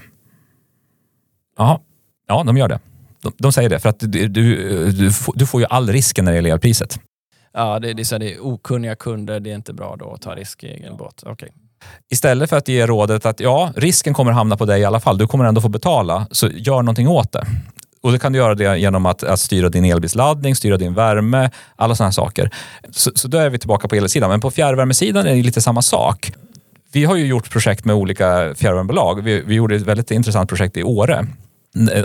Speaker 2: Ja, ja de gör det. De, de säger det för att du, du, du, får, du får ju all risken när det gäller elpriset.
Speaker 1: Ja, det, det, är så här, det är okunniga kunder, det är inte bra då att ta risk i egen båt. Okej.
Speaker 2: Istället för att ge rådet att ja, risken kommer hamna på dig i alla fall, du kommer ändå få betala, så gör någonting åt det. Och det kan du göra det genom att, att styra din elbilsladdning, styra din värme, alla sådana saker. Så, så då är vi tillbaka på elsidan. Men på fjärrvärmesidan är det lite samma sak. Vi har ju gjort projekt med olika fjärrvärmebolag. Vi, vi gjorde ett väldigt intressant projekt i Åre.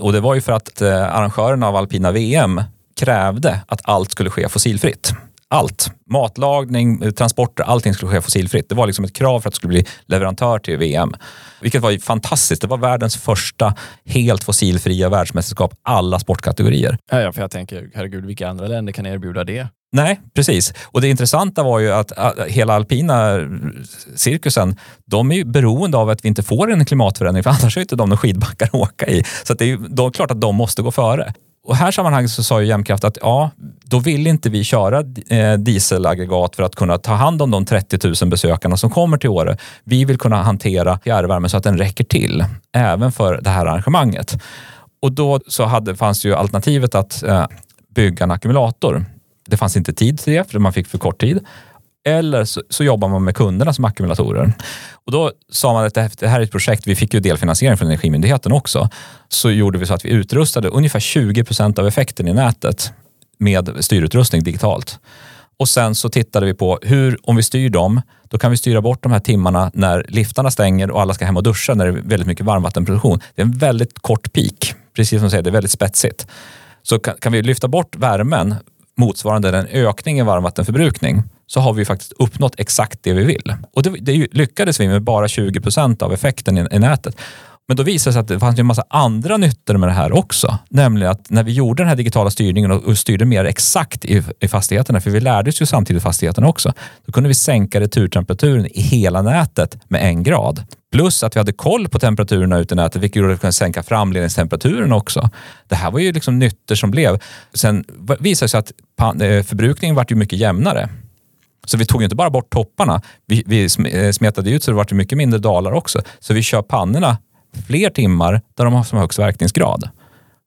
Speaker 2: Och det var ju för att eh, arrangörerna av alpina VM krävde att allt skulle ske fossilfritt. Allt. Matlagning, transporter, allting skulle ske fossilfritt. Det var liksom ett krav för att det skulle bli leverantör till VM. Vilket var ju fantastiskt. Det var världens första helt fossilfria världsmästerskap, alla sportkategorier.
Speaker 1: Ja, för jag tänker, herregud, vilka andra länder kan erbjuda det?
Speaker 2: Nej, precis. Och det intressanta var ju att hela alpina cirkusen, de är ju beroende av att vi inte får en klimatförändring, för annars är ju inte de några skidbackar att åka i. Så det är ju det klart att de måste gå före. Och här sammanhanget så sa ju Jämtkraft att ja, då vill inte vi köra eh, dieselaggregat för att kunna ta hand om de 30 000 besökarna som kommer till Åre. Vi vill kunna hantera fjärrvärmen så att den räcker till, även för det här arrangemanget. Och då så hade, fanns ju alternativet att eh, bygga en ackumulator. Det fanns inte tid till det, för man fick för kort tid. Eller så, så jobbar man med kunderna som ackumulatorer. Och då sa man att det här är ett projekt, vi fick ju delfinansiering från Energimyndigheten också. Så gjorde vi så att vi utrustade ungefär 20 procent av effekten i nätet med styrutrustning digitalt. Och sen så tittade vi på hur, om vi styr dem, då kan vi styra bort de här timmarna när liftarna stänger och alla ska hem och duscha när det är väldigt mycket varmvattenproduktion. Det är en väldigt kort peak, precis som du säger, det är väldigt spetsigt. Så kan, kan vi lyfta bort värmen motsvarande den ökning i varmvattenförbrukning så har vi faktiskt uppnått exakt det vi vill. Och det, det lyckades vi med bara 20 procent av effekten i, i nätet. Men då visade det sig att det fanns en massa andra nyttor med det här också. Nämligen att när vi gjorde den här digitala styrningen och styrde mer exakt i, i fastigheterna, för vi lärde oss ju samtidigt fastigheterna också, då kunde vi sänka returtemperaturen i hela nätet med en grad. Plus att vi hade koll på temperaturerna ute i nätet, vilket gjorde att vi kunde sänka framledningstemperaturen också. Det här var ju liksom nyttor som blev. Sen visade det sig att eh, förbrukningen vart ju mycket jämnare. Så vi tog inte bara bort topparna, vi, vi eh, smetade ut så det vart mycket mindre dalar också. Så vi kör pannorna fler timmar där de har som högst verkningsgrad.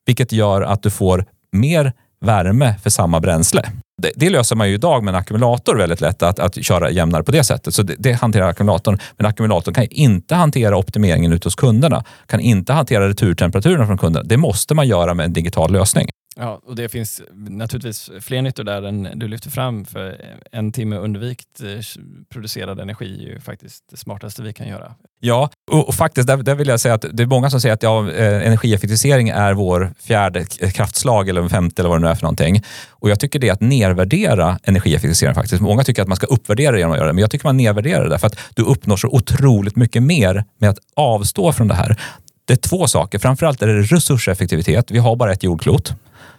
Speaker 2: Vilket gör att du får mer värme för samma bränsle. Det, det, löser man ju idag med en ackumulator väldigt lätt, att, att köra jämnare på det sättet. Så det, det hanterar ackumulatorn. Men ackumulatorn kan inte hantera optimeringen ute hos kunderna. Kan inte hantera returtemperaturerna från kunderna. Det måste man göra med en digital lösning.
Speaker 1: Ja, och det finns naturligtvis fler nyttor där än du lyfter fram. För en timme undvikt eh, producerad energi är ju faktiskt det smartaste vi kan göra.
Speaker 2: Ja, och, och faktiskt där, där, vill jag säga att det är många som säger att ja, eh, energieffektivisering är vår fjärde kraftslag eller femte eller vad det nu är för någonting. Och jag tycker det är att nedvärdera energieffektivisering faktiskt. Många tycker att man ska uppvärdera det genom att göra det, men jag tycker man nedvärderar det därför att du uppnår så otroligt mycket mer med att avstå från det här. Det är två saker. Framförallt är det resurseffektivitet. Vi har bara ett jordklot.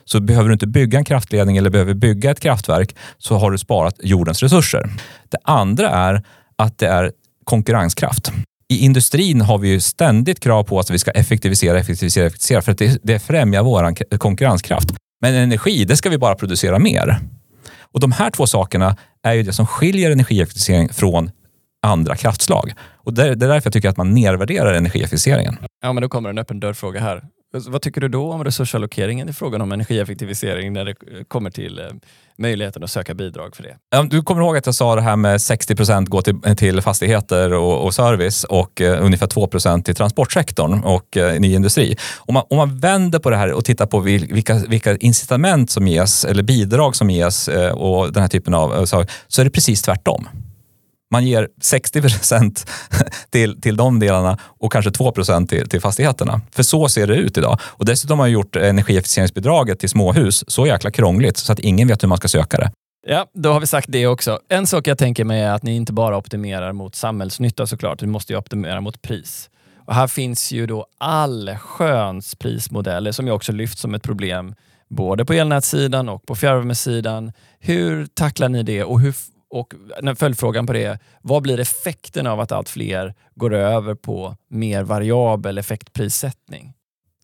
Speaker 2: Så behöver du inte bygga en kraftledning eller behöver bygga ett kraftverk så har du sparat jordens resurser. Det andra är att det är konkurrenskraft. I industrin har vi ju ständigt krav på att vi ska effektivisera, effektivisera, effektivisera för att det, det främjar vår konkurrenskraft. Men energi, det ska vi bara producera mer. Och de här två sakerna är ju det som skiljer energieffektivisering från andra kraftslag. Och det är därför jag tycker att man nedvärderar energieffektiviseringen.
Speaker 1: Ja, men då kommer en öppen dörrfråga här. Eh, vad tycker du då om resursallokeringen i frågan om energieffektivisering när det eh, kommer till eh, möjligheten att söka bidrag för det?
Speaker 2: Du kommer ihåg att jag sa det här med 60 procent går till, till fastigheter och, och service och eh, ungefär 2 procent till transportsektorn och eh, ny industri. Om man, om man vänder på det här och tittar på vilka, vilka incitament som ges eller bidrag som ges eh, och den här typen av saker så är det precis tvärtom. Man ger 60 procent till, till de delarna och kanske 2 procent till, till fastigheterna. För så ser det ut idag. Och dessutom har man gjort energieffektiviseringsbidraget till småhus så jäkla krångligt så att ingen vet hur man ska söka det.
Speaker 1: Ja, då har vi sagt det också. En sak jag tänker mig är att ni inte bara optimerar mot samhällsnytta såklart, ni måste ju optimera mot pris. Och här finns ju då allsköns prismodeller som jag också lyft som ett problem både på elnätssidan och på fjärrvärmesidan. Hur tacklar ni det och hur och följdfrågan på det är, vad blir effekten av att allt fler går över på mer variabel effektprissättning?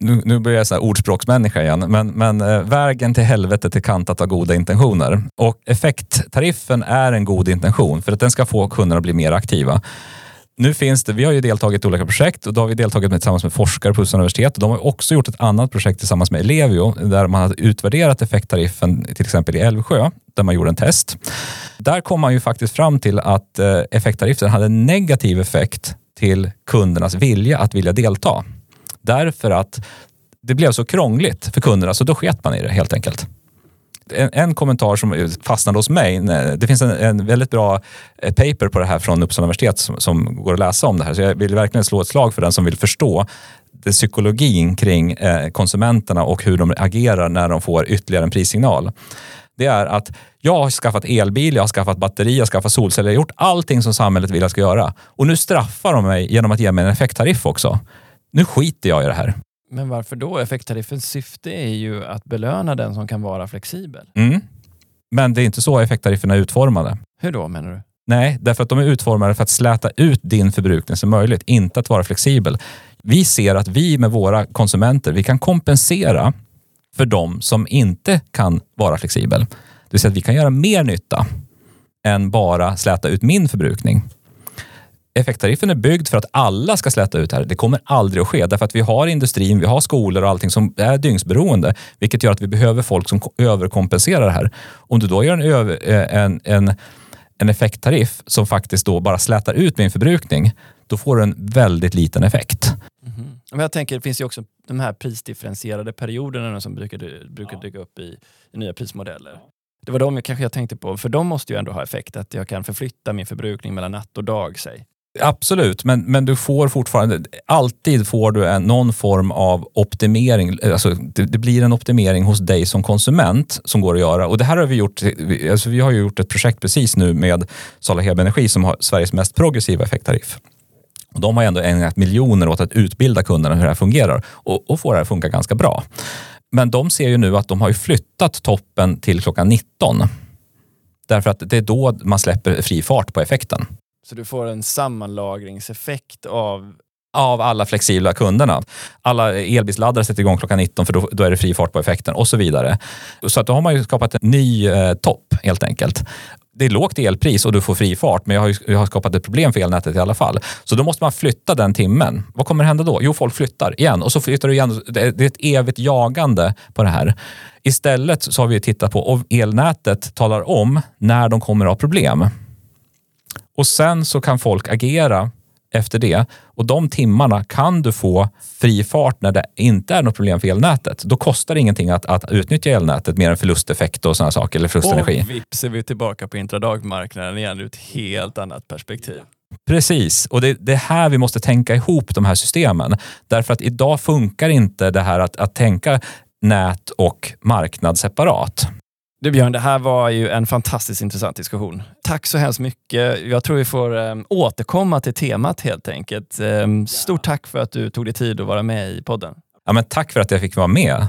Speaker 2: Nu, nu börjar jag så ordspråksmänniska igen, men, men eh, vägen till helvetet är kantat av goda intentioner. Och effekttariffen är en god intention för att den ska få kunderna att bli mer aktiva nu finns det, vi har ju deltagit i olika projekt och då har vi deltagit med, tillsammans med forskare på Uppsala universitet. De har också gjort ett annat projekt tillsammans med Ellevio där man har utvärderat effekttariffen till exempel i Älvsjö där man gjorde en test. Där kom man ju faktiskt fram till att eh, effekttariffen hade negativ effekt till kundernas vilja att vilja delta. Därför att det blev så krångligt för kunderna så då sket man i det helt enkelt en, en, kommentar som fastnade hos mig. Det finns en, en, väldigt bra eh, paper på det här från Uppsala universitet som, som, går att läsa om det här. Så jag vill verkligen slå ett slag för den som vill förstå det psykologin kring eh, konsumenterna och hur de agerar när de får ytterligare en prissignal. Det är att jag har skaffat elbil, jag har skaffat batteri, jag har skaffat solceller, jag har gjort allting som samhället vill jag ska göra. Och nu straffar de mig genom att ge mig en effekttariff också. Nu skiter jag i det här.
Speaker 1: Men varför då? Effekttariffens syfte är ju att belöna den som kan vara flexibel.
Speaker 2: Mm. Men det är inte så effekttarifferna är utformade.
Speaker 1: Hur då menar du?
Speaker 2: Nej, därför att de är utformade för att släta ut din förbrukning så möjligt, inte att vara flexibel. Vi ser att vi med våra konsumenter, vi kan kompensera för de som inte kan vara flexibel. Det vill säga att vi kan göra mer nytta än bara släta ut min förbrukning effekttariffen är byggd för att alla ska släta ut här. Det kommer aldrig att ske därför att vi har industrin, vi har skolor och allting som är dygnsberoende, vilket gör att vi behöver folk som överkompenserar det här. Om du då gör en, eh, en, en, en effekttariff som faktiskt då bara slätar ut min förbrukning, då får du en väldigt liten effekt.
Speaker 1: Mm. Men jag tänker, det finns ju också de här prisdifferentierade perioderna som brukar, brukar dyka upp i, i nya prismodeller. Det var de jag kanske jag tänkte på, för de måste ju ändå ha effekt, att jag kan förflytta min förbrukning mellan natt och dag. Säg.
Speaker 2: Absolut, men, men du får fortfarande, alltid får du en, någon form av optimering. Alltså, det, det, blir en optimering hos dig som konsument som går att göra. Och det här har vi gjort, alltså vi har ju gjort ett projekt precis nu med Sala Hebe Energi som har Sveriges mest progressiva effekttariff. Och de har ändå ägnat miljoner åt att utbilda kunderna hur det här fungerar och, och få det här att funka ganska bra. Men de ser ju nu att de har flyttat toppen till klockan 19. Därför att det är då man släpper fri fart på effekten.
Speaker 1: Så du får en sammanlagringseffekt av
Speaker 2: av alla flexibla kunderna. Alla elbilsladdare sätter igång klockan 19 för då, då, är det fri fart på effekten och så vidare. Så att då har man ju skapat en ny eh, topp helt enkelt. Det är lågt elpris och du får fri fart, men jag har, ju, jag har skapat ett problem för elnätet i alla fall. Så då måste man flytta den timmen. Vad kommer hända då? Jo, folk flyttar igen och så flyttar du igen. Det är ett evigt jagande på det här. Istället så har vi tittat på, och elnätet talar om när de kommer att ha problem. Och sen så kan folk agera efter det. Och de timmarna kan du få fri fart när det inte är något problem för elnätet. Då kostar det ingenting att, att utnyttja elnätet mer än förlusteffekt och sådana saker, eller förlustenergi.
Speaker 1: Och vips är vi tillbaka på intradagmarknaden igen ur ett helt annat perspektiv.
Speaker 2: Precis, och det, det är här vi måste tänka ihop de här systemen. Därför att idag funkar inte det här att, att tänka nät och marknad separat.
Speaker 1: Du Björn, det här var ju en fantastiskt intressant diskussion. Tack så hemskt mycket. Jag tror vi får um, återkomma till temat helt enkelt. Um, stort tack för att du tog dig tid att vara med i podden.
Speaker 2: Ja, men tack för att jag fick vara med.